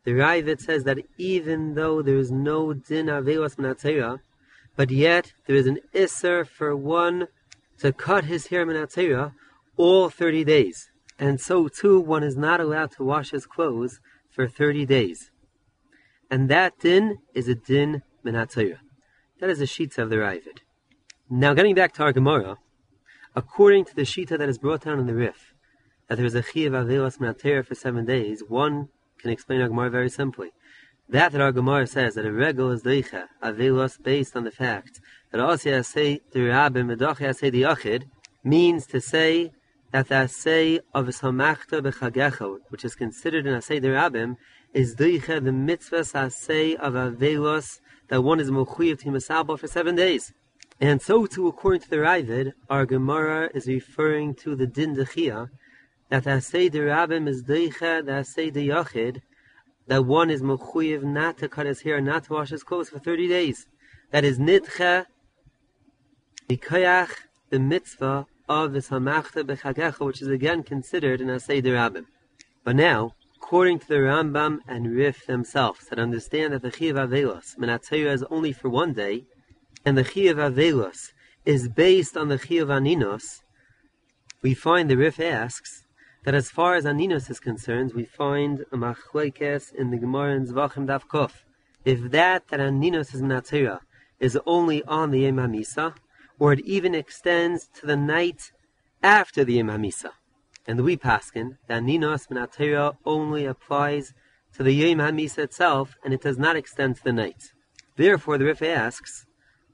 The Ravid says that even though there is no din avelos minatzera, but yet there is an isser for one to cut his hair minatzera all 30 days. And so too, one is not allowed to wash his clothes for 30 days. And that din is a din minatzera. That is a shita of the Ravid. Now getting back to our Gemara, according to the shita that is brought down in the Rif, that there is a chiv avelos for seven days, one can explain our Gemara very simply. That that our Gemara says that a regel is doicha avelos based on the fact that asya say the rabim medachi say the yachid means to say that the asay of samachta bechagecha, which is considered an asay rabim, is doicha the mitzvah asay of avelos that one is mechuyev to for seven days. And so too, according to the Ravid, our Gemara is referring to the Din Dechia, that the Asay de Rabbim is Deicha, the Asay de Yachid, that one is Mechuyev not to cut his hair, not to wash his clothes for 30 days. That is Nitcha, Bikoyach, the mitzvah of the Samachta Bechagecha, which is again considered an Asay de Rabbim. But now, according to the Rambam and Rif themselves, that understand that the Chiv Avelos, Menatayra is only for one day, and the Chi of Avelos is based on the Chi of Aninos, we find the Rif asks that as far as Aninos is concerned, we find a in the Gemara in Zvachim Daf Kof. If that that Aninos is Menatira is only on the Yom HaMisa, or it even extends to the night after the Yom HaMisa. And the we paskin, the Aninos Menatira only applies to the Yom HaMisa itself, and it does not extend to the night. Therefore, the Rif asks,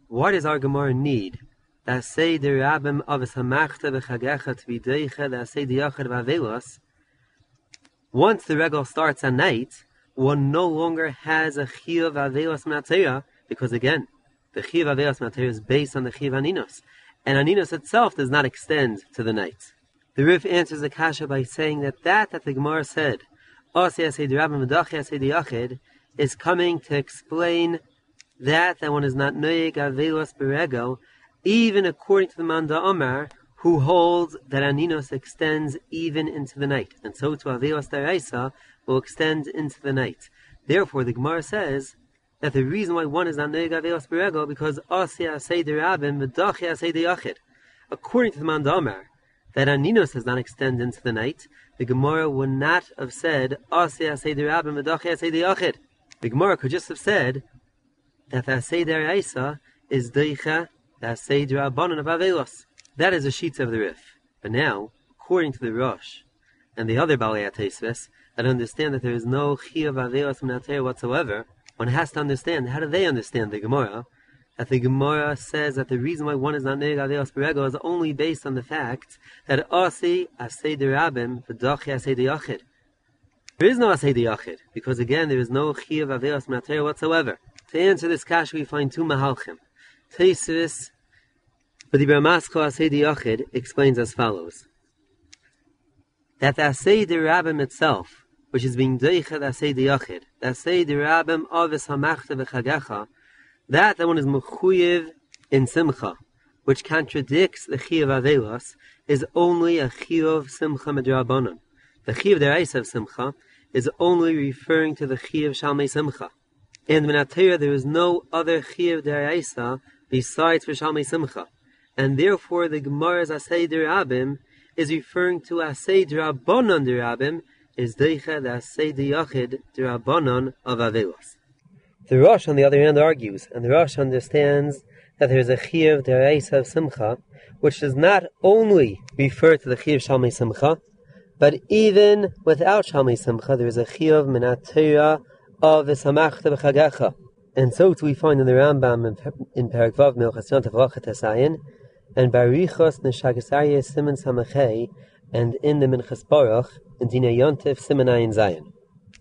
what does our Gemara need? That say the Rabbim of his Hamachta v'chagecha to be that say the Yachar v'avelos, once the regal starts at night, one no longer has a Chiyav Avelos Matera, because again, the Chiyav Avelos Matera is based on the Chiyav Aninos, and Aninos itself does not extend to the night. The Rif answers the Kasha by saying that that that the Gemara said, is coming to explain that that one is not noyeg avelos berego, even according to the Manda Omar, who holds that Aninos extends even into the night, and so to avelos daraisa will extend into the night. Therefore, the Gemara says that the reason why one is not noyeg avelos berego because asya say derabim v'dachya say yachid. According to the Manda Omar, that Aninos does not extend into the night, the Gemara would not have said, Asya Seder Abim Medachya Seder Yachid. The Gemara could just have said that the Seder Isa is Deicha, Avelos. That is a sheet of the Rif. But now, according to the Rosh and the other Balei Atesves, that understand that there is no Chi of Avelos Minater whatsoever, one has to understand, how do they understand the Gemara? that the Gemara says that the reason why one is not Neig Aveos Berego is only based on the fact that Asi Asei Derabim V'Dachi Asei Yachid. There is no Asei Yachid, because again there is no Chi of Aveos Mater whatsoever. To answer this kash we find two Mahalchim. Teisvis, but the Bramasko Asei Yachid explains as follows. That the Asei Derabim itself, which is being Deicha Asei Yachid, the Asei Derabim Avis Hamachta V'Chagecha, that that one is mechuyev in simcha, which contradicts the chiyuv avelos, is only a chiyuv simcha medrabanon. The chiyuv deraisa of simcha is only referring to the chiyuv shalmei simcha. And in Atira there is no other chiyuv deraisa besides for shalmei simcha, and therefore the Gemara's asay derabim is referring to asay derabanon derabim is deicha the asay deyachid derabanon of avelos. The Rosh, on the other hand, argues, and the Rosh understands that there is a Chiv Deraisa of Simcha, which does not only refer to the Chiv Shalmei Simcha, but even without Shalmei Simcha, there is a Chiv Minatira of the Samachta B'Chagecha. And so too we find in the Rambam in Perak Vav Milchas Yontav Rachat and Barichos Neshagasarye Simon Samachei, and in the Minchas Baruch, in Dina Yontif Simon Ayin Zayin.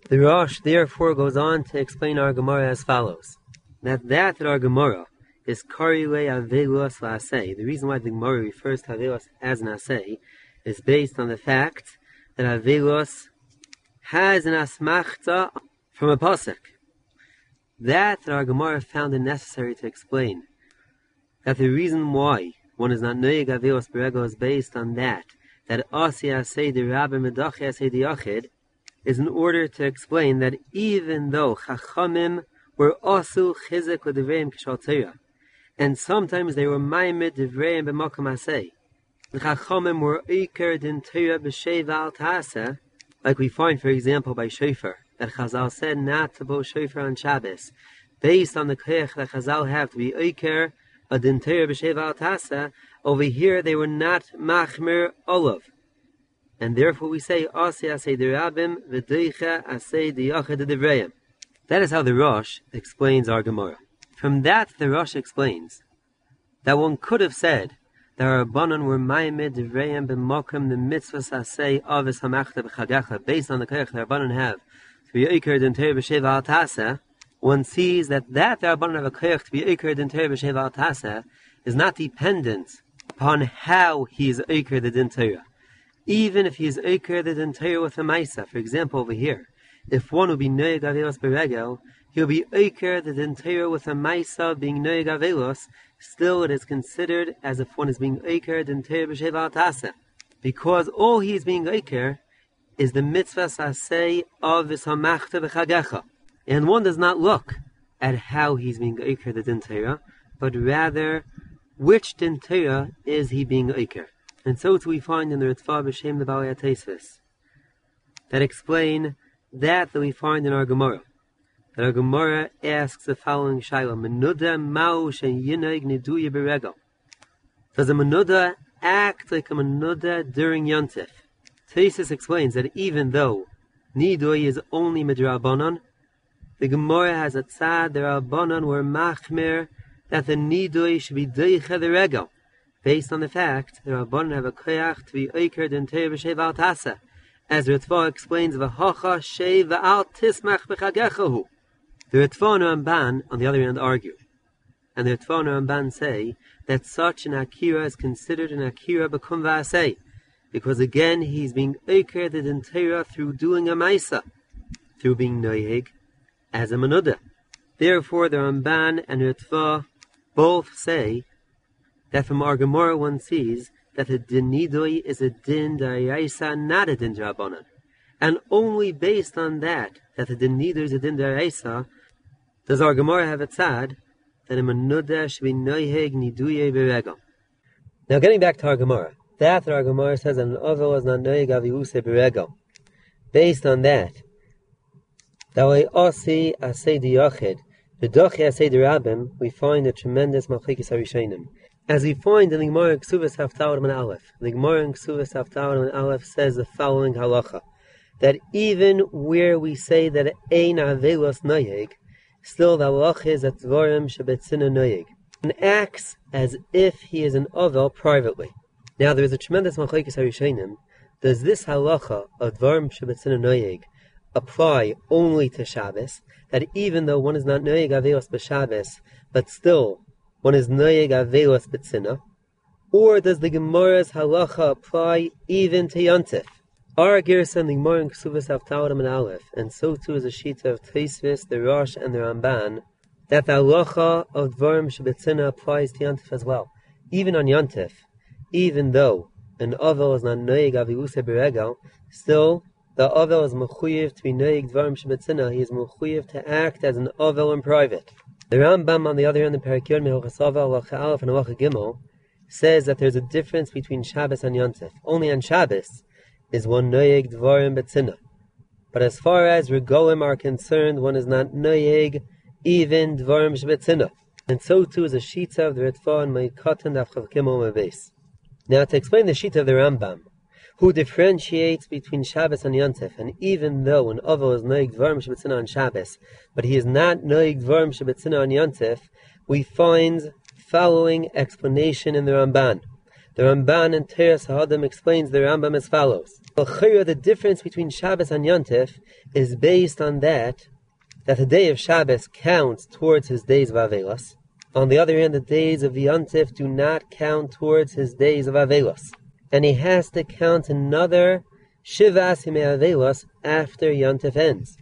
The Rosh therefore goes on to explain our Gemara as follows: that that our Gemara is Karile Avelos Lasei. The reason why the Gemara refers to Avelos as an Asei is based on the fact that Avelos has an asmachta from a pasuk. That our Gemara found it necessary to explain that the reason why one is not noyeg Avelos Berego is based on that that Asi Asei the Rabbi Medachi Asei the Yachid is in order to explain that even though Chachamim were also chizik with Devreim Kishal and sometimes they were maimed Devreim b'makom asay, the Chachamim were Iker din Torah b'sheva al like we find, for example, by Shofar, that Chazal said not to blow Shofar on Shabbos, based on the koyach that Chazal have to be Iker a din Torah b'sheva al over here they were not machmir olav, and therefore we say Asi Asei Derabim V'Deicha Asei. That is how the Rosh explains our Gemara. From that, the Rosh explains that one could have said that our Rabbanon were Ma'imid Devrayim B'Mokim the Mitzvahs Asei Avis Hamachta B'Chagacha based on the Koyach the Rabbanon have to be Iker Den Teir B'Sheva Al Tasa, one sees that that Rabbanon have a to be Iker Den Teir B'Sheva Tasa is not dependent upon how he is Iker the Din Torah even if he is Oker the entire with a Maisa. For example, over here, if one will be Noeg Avelos Beregel, he will be Oker the entire with a Maisa being Noeg Avelos, still it is considered as if one is being Oker the entire B'Sheva Tasa. Because all he is being Oker is the mitzvah sasei of his hamachta v'chagecha. And one does not look at how he's being Oker the Din but rather which din is he being Iker. And so too we find in the Ritva B'Shem the Balei that explain that that we find in our Gemara. That our Gemara asks the following Shaila, Menuda Mao Shen Yinog Niduya Beregel. Does a Menuda act like a Menuda during Yontif? Tesis explains that even though Nidui is only Midrabanon, the Gemara has a tzad, the Rabbanon were machmir, that the Nidui should be Deicha the Regel, based on the fact the Rabbanon have a koyach to be Oiker in Teir B'Shev Al Tasa, as the Ritva explains, V'hocha Shev Al Tismach B'Chagechahu. The Ritva and Ramban, on the other hand, argue. And the Ritva and Ramban say that such an Akira is considered an Akira B'Kum because again he's being Oiker in Dentera through doing a Maisa, through being Noyeg, as a Manuda. Therefore, the Ramban and Ritva both say that from our Gemara one sees that the din is a din daraisa, not a din drabanan. And only based on that, that the din is a din daraisa, does our Gemara have a tzad that a manuda should be noiheg niduye beregel. Now getting back to our Gemara, that our Gemara says that an ovel is not noiheg aviuse beregel. Based on that, Dawei Osi Asei Diyachid, the Dochi Asei Rabim, we find a tremendous Malchikis Harishanim. As we find in the Gemara Ksuvas Haftar and Aleph, the Gemara in Ksuvas Haftar and Aleph says the following halacha, that even where we say that Ein Avelos Noyeg, still the halacha is that Dvorim Shabetzina Noyeg, and acts as if he is an Ovel privately. Now there is a tremendous Malchikis Harishanim. Does this halacha of Dvorim Shabetzina Noyeg apply only to Shabbos, that even though one is not Noyeg Aveos B'Shabbos, but still one is Noyeg Avelos B'Tzina, or does the Gemara's halacha apply even to Yontif? Our Gersa and the Gemara in Ksuvas Avtarim and Aleph, and so too is a sheet of Teisvis, the Rosh, and the Ramban, that the halacha of Dvarim Shabbatzina applies to Yontif as well. Even on Yontif, even though an Ovel is not Noyeg Aviluse Beregel, still the Ovel is mechuyev to be Noyeg Dvarim Shabbatzina, he is mechuyev to act as an Ovel in private. The Rambam, on the other hand, in Parakir Mehochasava, Aleph, and Alacha Gimel, says that there's a difference between Shabbos and Yontif. Only on Shabbos is one Noyeg Dvarim Betzina. But as far as Regolim are concerned, one is not Noyeg, even Dvarim Shbetzina. And so too is a Shita of the Ritva and Meikatan Dafchav Gimel Mebeis. Now, to explain the Shita of the Rambam, who differentiates between Shabbos and Yontif, and even though an Ovo is Noig Dvarim Shabbatzina on Shabbos, but he is not Noig Dvarim Shabbatzina on Yontif, we find following explanation in the Ramban. The Ramban in Teres Ha'adam explains the Rambam as follows. The difference between Shabbos and Yontif is based on that, that the day of Shabbos counts towards his days of Avelos. On the other hand, the days of Yontif do not count towards his days of Avelos and he has to count another Shivas Himeavelos after Yontif ends.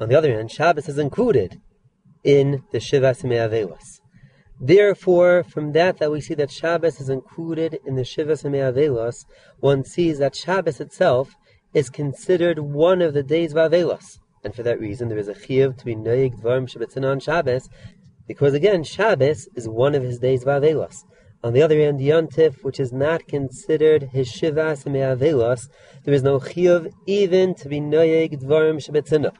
On the other hand, Shabbos is included in the Shivas Himeavelos. Therefore, from that that we see that Shabbos is included in the Shivas Himeavelos, one sees that Shabbos itself is considered one of the days of Avelos. And for that reason, there is a chiyuv to be noig dvarim shabbatzin on Shabbos, because again, Shabbos is one of his days of Avelos. On the other hand, Yontif, which is not considered his Shivas Me'avelos, there is no Chiyuv even to be Noyeg Dvarim Shebetzina.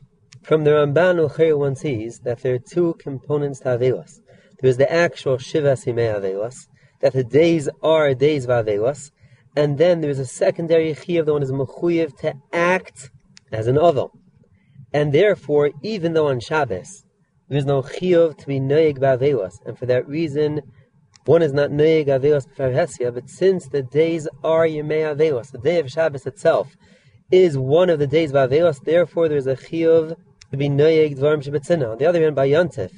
From the Ramban Ucher one sees that there are two components to Avelos. There is the actual Shivas Me'avelos, that the days are days of Avelos, and then there is a secondary Chiyuv, the one is Mechuyev to act as an Oval. And therefore, even though on Shabbos, there is no Chiyuv to be Noyeg Ba'avelos, and for that reason, one is not Neig Avelos B'Farhesia, but since the days are Yemei Avelos, the day of Shabbos itself is one of the days of Avelos, therefore there is a Chiyuv to be Neig Dvarim Shabbatzina. On the other hand, by Yontif,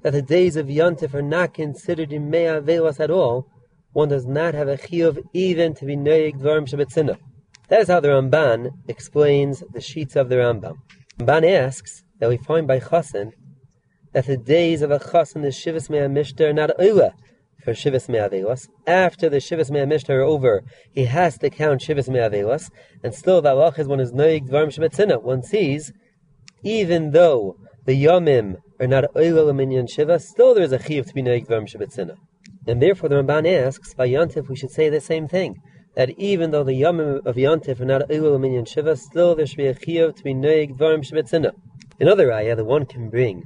that the days of Yontif are not considered Yemei Avelos at all, one does not have a Chiyuv even to be Neig Dvarim Shabbatzina. That is how the Ramban explains the sheets of the Rambam. Ramban asks that we find by Chasen that the days of a Chasen, the Shivas Mea Mishter, are not Oila, for Shivas Me'avelos. After the Shivas Me'amishta are over, he has to count Shivas Me'avelos, and still the is one is Noig Dvarim Shemetzina. One sees, even though the Yomim are not oil minyan shiva, still there is a chiyuv to be noig dvarim shebetzina. And therefore the Ramban asks, by Yontif we should say the same thing, that even though the yomim of Yontif are not oil minyan shiva, still there should be a chiyuv to be noig dvarim shebetzina. Another ayah that one can bring,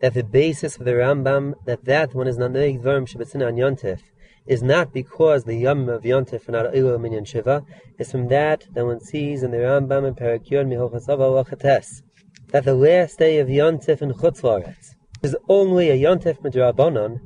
that the basis of the Rambam, that that one is not dvarim shebetzina on Yontif, is not because the Yom of Yontif are not Ilu Minyan Shiva, is from that that one sees in the Rambam and Parakyon Mihochasav Alachates, that the last day of Yontif in Chutzlaretz is only a Yontif Midrabanon,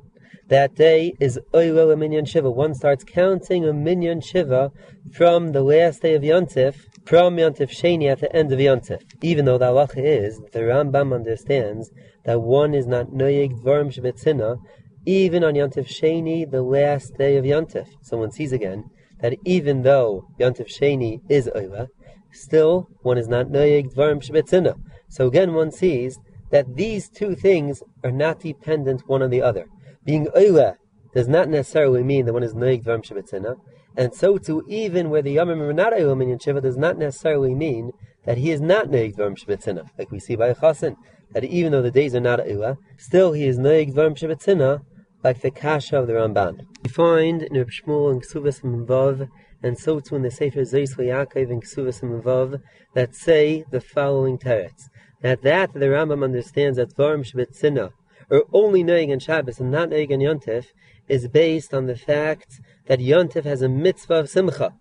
that day is Oilo Minyan Shiva. One starts counting a Minyan Shiva from the last day of Yontif, from Yontif Sheni at the end of Yontif. Even though the halacha is, the Rambam understands that one is not Noyeg Dvarim Shebetzina, even on Yontif Sheni, the last day of Yontif. Someone sees again that even though Yontif Sheni is Oila, still one is not Noyeg Dvarim Shebetzina. So again, one sees that these two things are not dependent one on the other. Being Oila does not necessarily mean that one is Noyeg Dvarim Shebetzina, and so too, even where the Yomim are not Oila Minyan Shiva does not necessarily mean that he is not Noyeg Dvarim Shebetzina, like we see by Chasen, that even though the days are not Oila, still he is Noyeg Dvarim Shebetzina, like the Kasha of the Ramban. We find in Reb Shmuel and Ksuvas Mvav, and so too in the Sefer Zeis Yaakov and Ksuvas Mvav, that say the following teretz. That that the Rambam understands that Dvarim Shbetzina, or only Noeg and Shabbos and not Noeg and Yontif, is based on the fact that Yontif has a mitzvah of Simcha.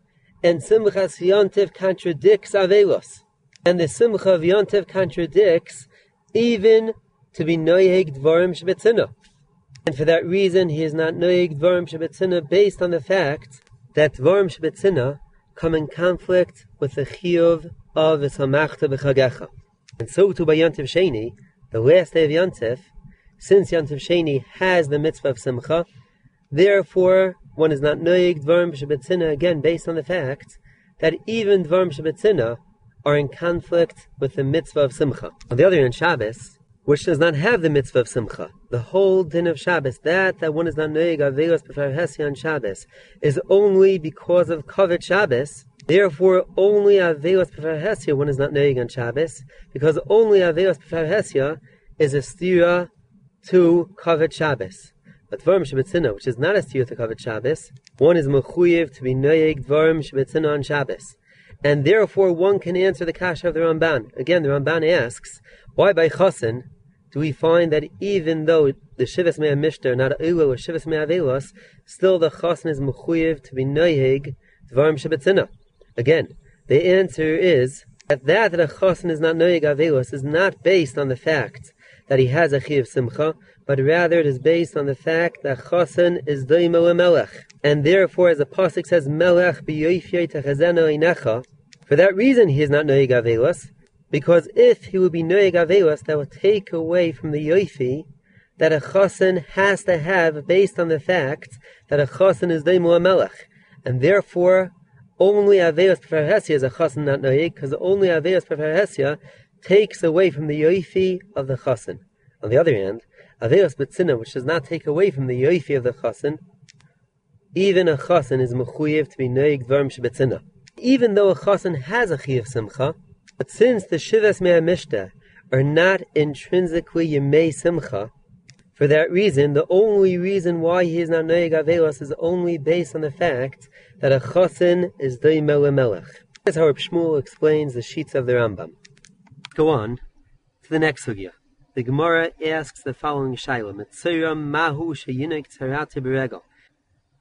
And Simchas Yontif contradicts Avelos. And the Simcha of Yontif contradicts even to be Noeg Dvarim Shbetzina. And for that reason, he is not noig dvarim shebetzina based on the fact that dvarim shebetzina come in conflict with the chiyuv of the samachta b'chagecha. And so too by Yantiv Sheni, the last day of Yantiv, since Yantiv Sheni has the mitzvah of simcha, therefore one is not noig dvarim shebetzina again based on the fact that even dvarim shebetzina are in conflict with the mitzvah of simcha. On the other hand, Shabbos, which does not have the mitzvah of simcha. The whole din of Shabbos, that that one is not noig avelos b'far on Shabbos, is only because of kavod Shabbos. Therefore, only avelos b'far one is not noig on Shabbos, because only avelos b'far is a stira to kavod Shabbos. Dvarim shebetzina, which is not a stira to kavod Shabbos, one is mechuyev to be noig dvarim shebetzina on Shabbos. And therefore, one can answer the kasha of the Ramban. Again, the Ramban asks, why by Chasen do we find that even though the Shivas Mea Mishter, not Ulu or Shivas Mea Avelos, still the Chasen is Mechuyev to be Noihig Dvarim Shabbatzina? Again, the answer is that that, that a Chasen is not Noihig Avelos is not based on the fact that he has a Chiv Simcha, but rather it is based on the fact that Chasen is Doimo Melech. And therefore, as the Pasuk says, Melech inecha, for that reason he is not Noihig Avelos, because if he would be Noeg Avelos, that would take away from the Yoifi that a Chosin has to have based on the fact that a Chosin is Daimu Melech. And therefore, only Aveos Preferhesia is a Chosin not Noeg, because only Aveos Preferhesia takes away from the Yoifi of the Chosin. On the other hand, Aveos Betzina, which does not take away from the Yoifi of the Chosin, even a Chosin is Mechuyev to be Noeg Dvarm Shebetzina. Even though a Chosin has a Chiv Simcha, but since the Shivas Mea are not intrinsically Yemei Simcha, for that reason, the only reason why he is not Noeg Avelos is only based on the fact that a Chosin is Doimel Melech. That's how Shmuel explains the sheets of the Rambam. Go on to the next sugya. The Gemara asks the following shaila: Mitzira mahu sheyinik tzarate beregel.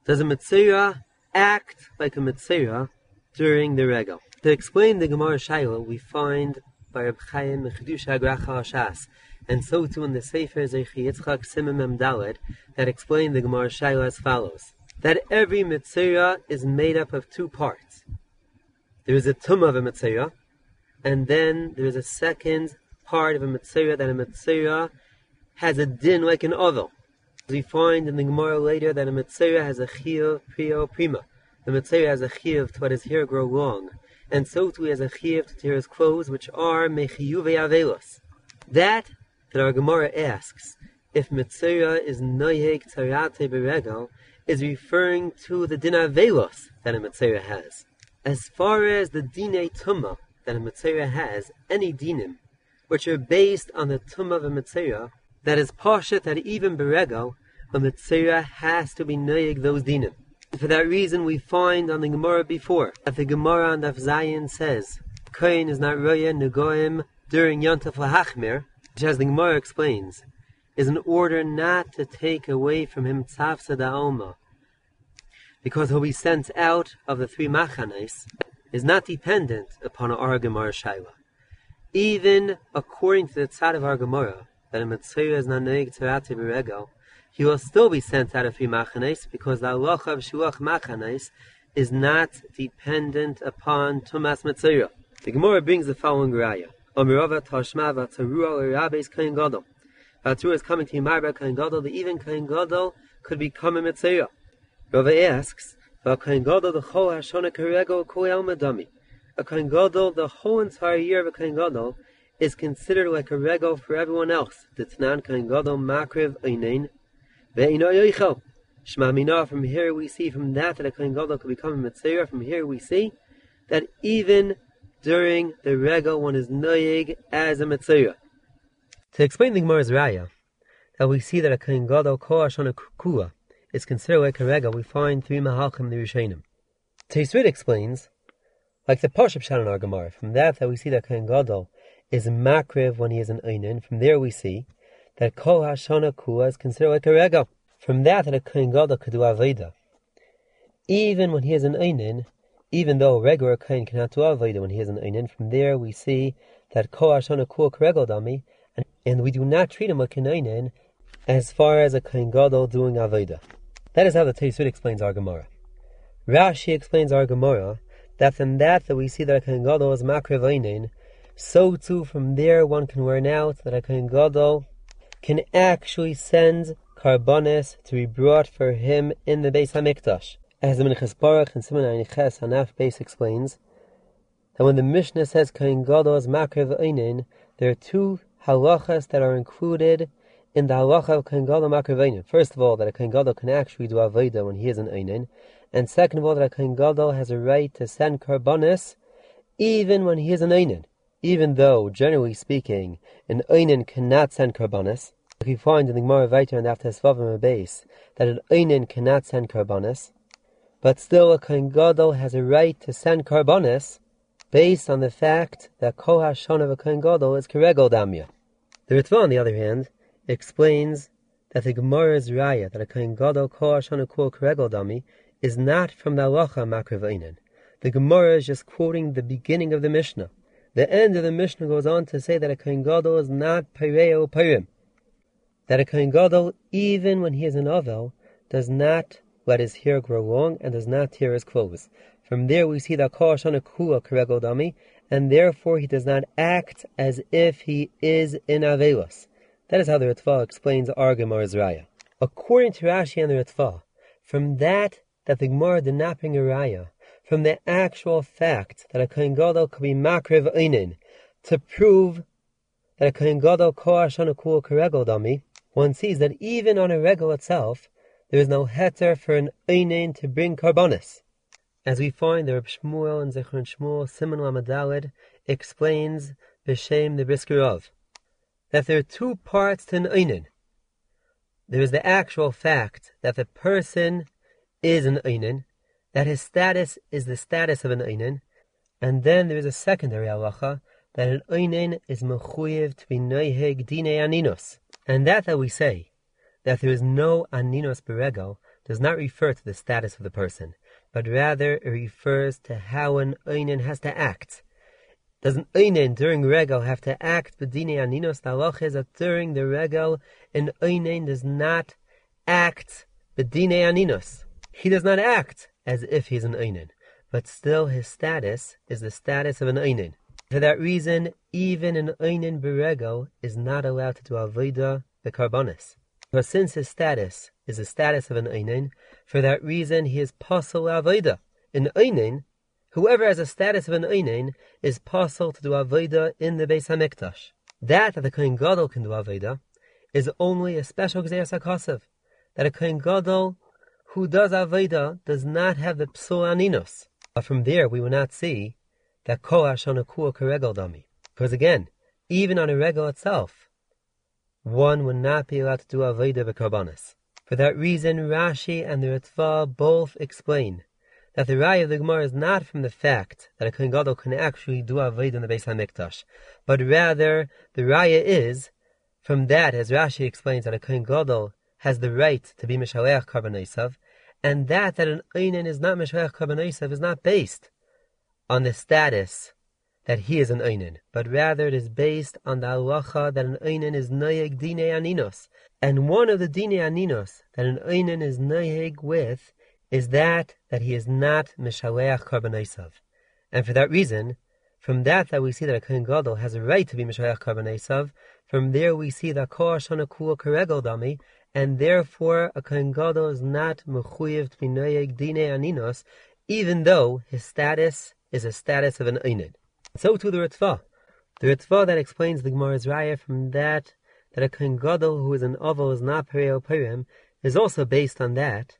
Does a mitzira act like a mitzira during the regel? To explain the Gemara Shaila, we find by Reb Chaim Mechidusha Agracha Shas, and so too in the Sefer Zechi Yitzchak Simim Dalet, that explain the Gemara Shaila as follows: that every mitzvah is made up of two parts. There is a tum of a mitzvah, and then there is a second part of a mitzvah that a mitzvah has a din like an oval. We find in the Gemara later that a mitzvah has a chiyuv prio prima. The mitzvah has a chiyuv to what his hair grow long and so too has a chiyuv to tear his clothes, which are mechiyuve avelos. That that our Gemara asks if mitzvah is noyeg tzarate beregel is referring to the din avelos that a mitzvah has. As far as the dine tuma that a mitzvah has, any dinim which are based on the Tumah of a Mitzvah, that is Pashat that even Berego, a Mitzvah has to be Noyeg those dinim. For that reason, we find on the Gemara before that the Gemara on Daf Zayin says, Kohen is not Roya Negoim during Yontef Lahachmir, which, as the Gemara explains, is an order not to take away from him Tzavsa da Alma, because he'll be sent out of the three Machanes, is not dependent upon our Gemara Shaila. Even according to the Tzad of our Gemara, that a Mitzvah is not Neig Tzarate Berego, he will still be sent out of three Machanes, because the Allah of Shuach Machanes is not dependent upon Tumas Mitzvah. The Gemara brings the following raya. Omirova Tashma Vatarua Rabbe's Kain Gadol. Vatarua is coming to Yimarba Kain Gadol. The even Kain Gadol could become a Mitzvah. Rava asks, Kain Gadol the Chol Hashona Karego Koyel Madami. A Kain Gadol, the whole entire year of a Kain Gadol, is considered like a rego for everyone else. The Tanan Kain Gadol Makriv Einain Ve'ino Yoichel. Shma Mina, from here we see from that that a Kain Gadol could become a Mitzvah. From here we see that even during the regal one is noyig as a mitzvah. To explain the Gemara's raya, that we see that a kohen gadol on a kua is considered like a regal, we find three mahalchim the Rishonim. Teisrit explains, like the Pashup Shan in our Gemara, from that that we see that kohen gadol is makriv when he is an einin. From there we see that kol hashana kua is considered like a regal. From that that a kohen gadol could do aveda, even when he is an einin, even though a regular kain cannot do avodah when he is an einin, from there we see that koash on a kul dami, and, we do not treat him like an as far as a kain gadol doing avodah. That is how the Teisut explains our Gemara. Rashi explains our Gemara that from that that we see that a kain gadol is makriv so too from there one can learn out that a kain gadol can actually send karbonis to be brought for him in the Beis Hamikdash. As the Minchas Baruch and Simon Aniches Hanaf Base explains, that when the Mishnah says Kain Gadol is Makriv there are two halachas that are included in the halacha of Kain Gadol. First of all, that a Gadol can actually do Aveda when he is an Einin, and second of all, that a Kain Gadol has a right to send Karbonis even when he is an Einin. Even though, generally speaking, an Einin cannot send Karbonis, we find in the Gemara Vayter and after Svavim base that an Einin cannot send Karbonis, but still a Kohen Gadol has a right to send karbonis based on the fact that Kol Hashon of a Kohen Gadol is Keregol Damya. The Ritva, on the other hand, explains that the Gemara's raya that a Kohen Gadol Kol Hashon Kol Keregol Dami is not from the Halacha Makriv The Gemara is just quoting the beginning of the Mishnah. The end of the Mishnah goes on to say that a Kohen Gadol is not Pireo Pirim. That a Kohen Gadol, even when he is an Ovel, does not let his hair grow long and does not tear his clothes. From there we see that Kol Shana Kua Dami, and therefore he does not act as if he is in Avelos. That is how the Ritva explains our Gemara's. According to Rashi and the Ritva, from that that the Gemara did not bring a Raya, from the actual fact that a Kohen Gadol could be Makriv Einin, to prove that a Kohen Gadol Kol Shana Kua Dami, one sees that even on a regal itself, there is no heter for an einin to bring karbonis. As we find the Reb Shmuel and Zechron Shmuel, Simon Lamadalid, explains B'Shem the Briskerov, that there are two parts to an einin. There is the actual fact that the person is an einin, that his status is the status of an einin, and then there is a secondary halacha that an einin is mechuyev to be noiheg dine aninos, and that that we say that there is no aninos berego does not refer to the status of the person, but rather it refers to how an oinen has to act. Does an oinen during regel have to act bedine aninos? The halacha is that during the regel, an oinen does not act bedine aninos. He does not act as if he's an oinen, but still his status is the status of an oinen. For that reason, even an oinen berego is not allowed to do avodah the carbonis. But since his status is the status of an Einin, for that reason he is Pasal Avodah. An Einin, whoever has a status of an Einin, is Pasal to do Avodah in the Beis HaMikdash. That that the Kohen Gadol can do Avodah is only a special Gzeir HaKosev. That a Kohen Gadol who does Avodah does not have the Psul Aninos. But from there we will not see that Kol Hashon Akua Karegel Dami. Because again, even on a regal itself, one would not be allowed to do Avodah B'Karbanis. For that reason, Rashi and the Ritva both explain that the Raya of the Gemara is not from the fact that a Kohen Gadol can actually do Avodah in the Beis HaMikdash, but rather the Raya is from that, as Rashi explains, that a Kohen Gadol has the right to be Mishaleach Karban and that that an Einin is not Mishaleach Karban is not based on the status that he is an Einin, but rather it is based on the halacha that an Einin is Noyeg Dine Aninos. And one of the Dine Aninos that an Einin is Noyeg with is that that he is not Mishaleach Karban And for that reason, from that that we see that a Kohen Gadol has a right to be Mishaleach Karban from there we see that Koah Shana Karegel Dami, and therefore a Kohen Gadol is not Mechuyev to be Noyeg Dine Aninos, even though his status is a status of an Einin. So too the Ritva. The Ritva that explains the Gemara's Raya from that that a Kohen Gadol who is an Oval is not Pereo Purim is also based on that.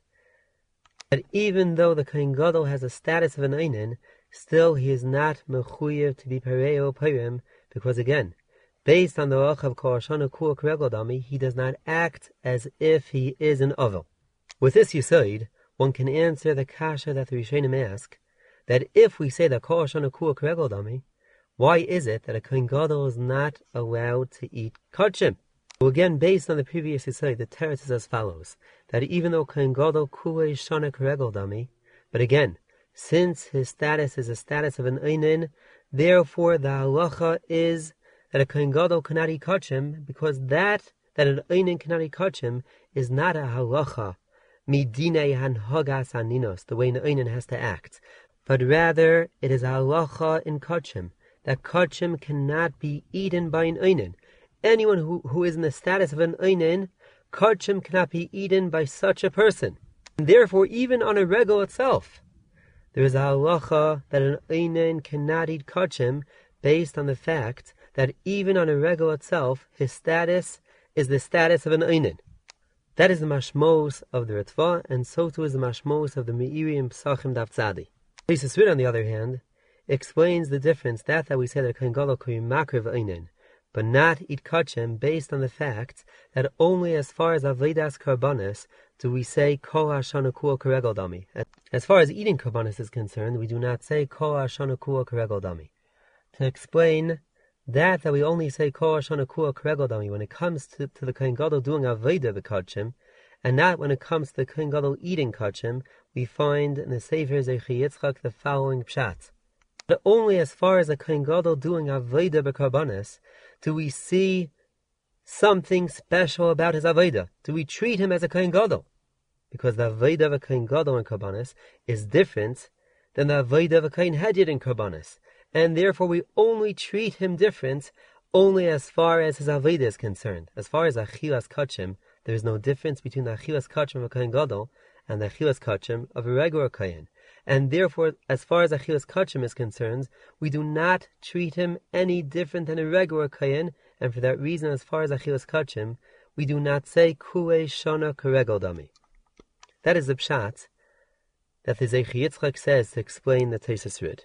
That even though the Kohen Gadol has a status of an Einin, still he is not Mechuyev to be Pereo Purim because again, based on the Rach of Kol Hashana Karegel Dami, he does not act as if he is an Oval. With this Yisoid, one can answer the kasha that the Rishonim ask, that if we say that Kol Shana Kua Dami, why is it that a Kohen Gadol is not allowed to eat kachim? Well, again, based on the previous Yisoid, the teretz is as follows: that even though Kohen Gadol Kua Shana Dami, but again, since his status is a status of an einin, therefore the halacha is that a Kohen Gadol cannot eat kachim, because that that an einin cannot eat kachim is not a halacha midine hanhagas aninos, the way an einin has to act but rather it is a halacha in kachim that kachim cannot be eaten by an einin. Anyone who, who is in the status of an einin, kachim cannot be eaten by such a person. And therefore, even on a regal itself, there is a halacha that an einin cannot eat kachim based on the fact that even on a regal itself, his status is the status of an einin. That is the mashmos of the Ritva, and so too is the mashmos of the Meiri and Psachim Davtzadi. Tosfos on the other hand, explains the difference that that we say that could makriv einin, but not eat kachem based on the fact that only as far as avodas karbanis do we say kol hashana karegel dami. As far as eating karbanis is concerned, we do not say kol hashana karegel dami. To explain that that we only say kua karegel when it comes to, to the Kohen Gadol doing avodah b'kachem, and not when it comes to the Kohen Gadol eating kachem, we find in the Sefer Zechi Yitzchak the following pshat. But only as far as a Kohen Gadol doing Avodah B'Karbanis do we see something special about his Avodah. Do we treat him as a Kohen Gadol? Because the Avodah of a Kohen Gadol in Karbanis is different than the Avodah of a Kohen Hedyot in Karbanis. And therefore we only treat him different only as far as his Avodah is concerned. As far as Achilas Kachim, there is no difference between the Achilas Kachim of a Kohen Gadol and the Achilas Kachim of a regular Kayan. And therefore, as far as Achilas Kachim is concerned, we do not treat him any different than a regular Kayan, and for that reason, as far as Achilas Kachim, we do not say Kue Shana Karegel Dami. That is the pshat that the Zechi says to explain the Tosfos Rid.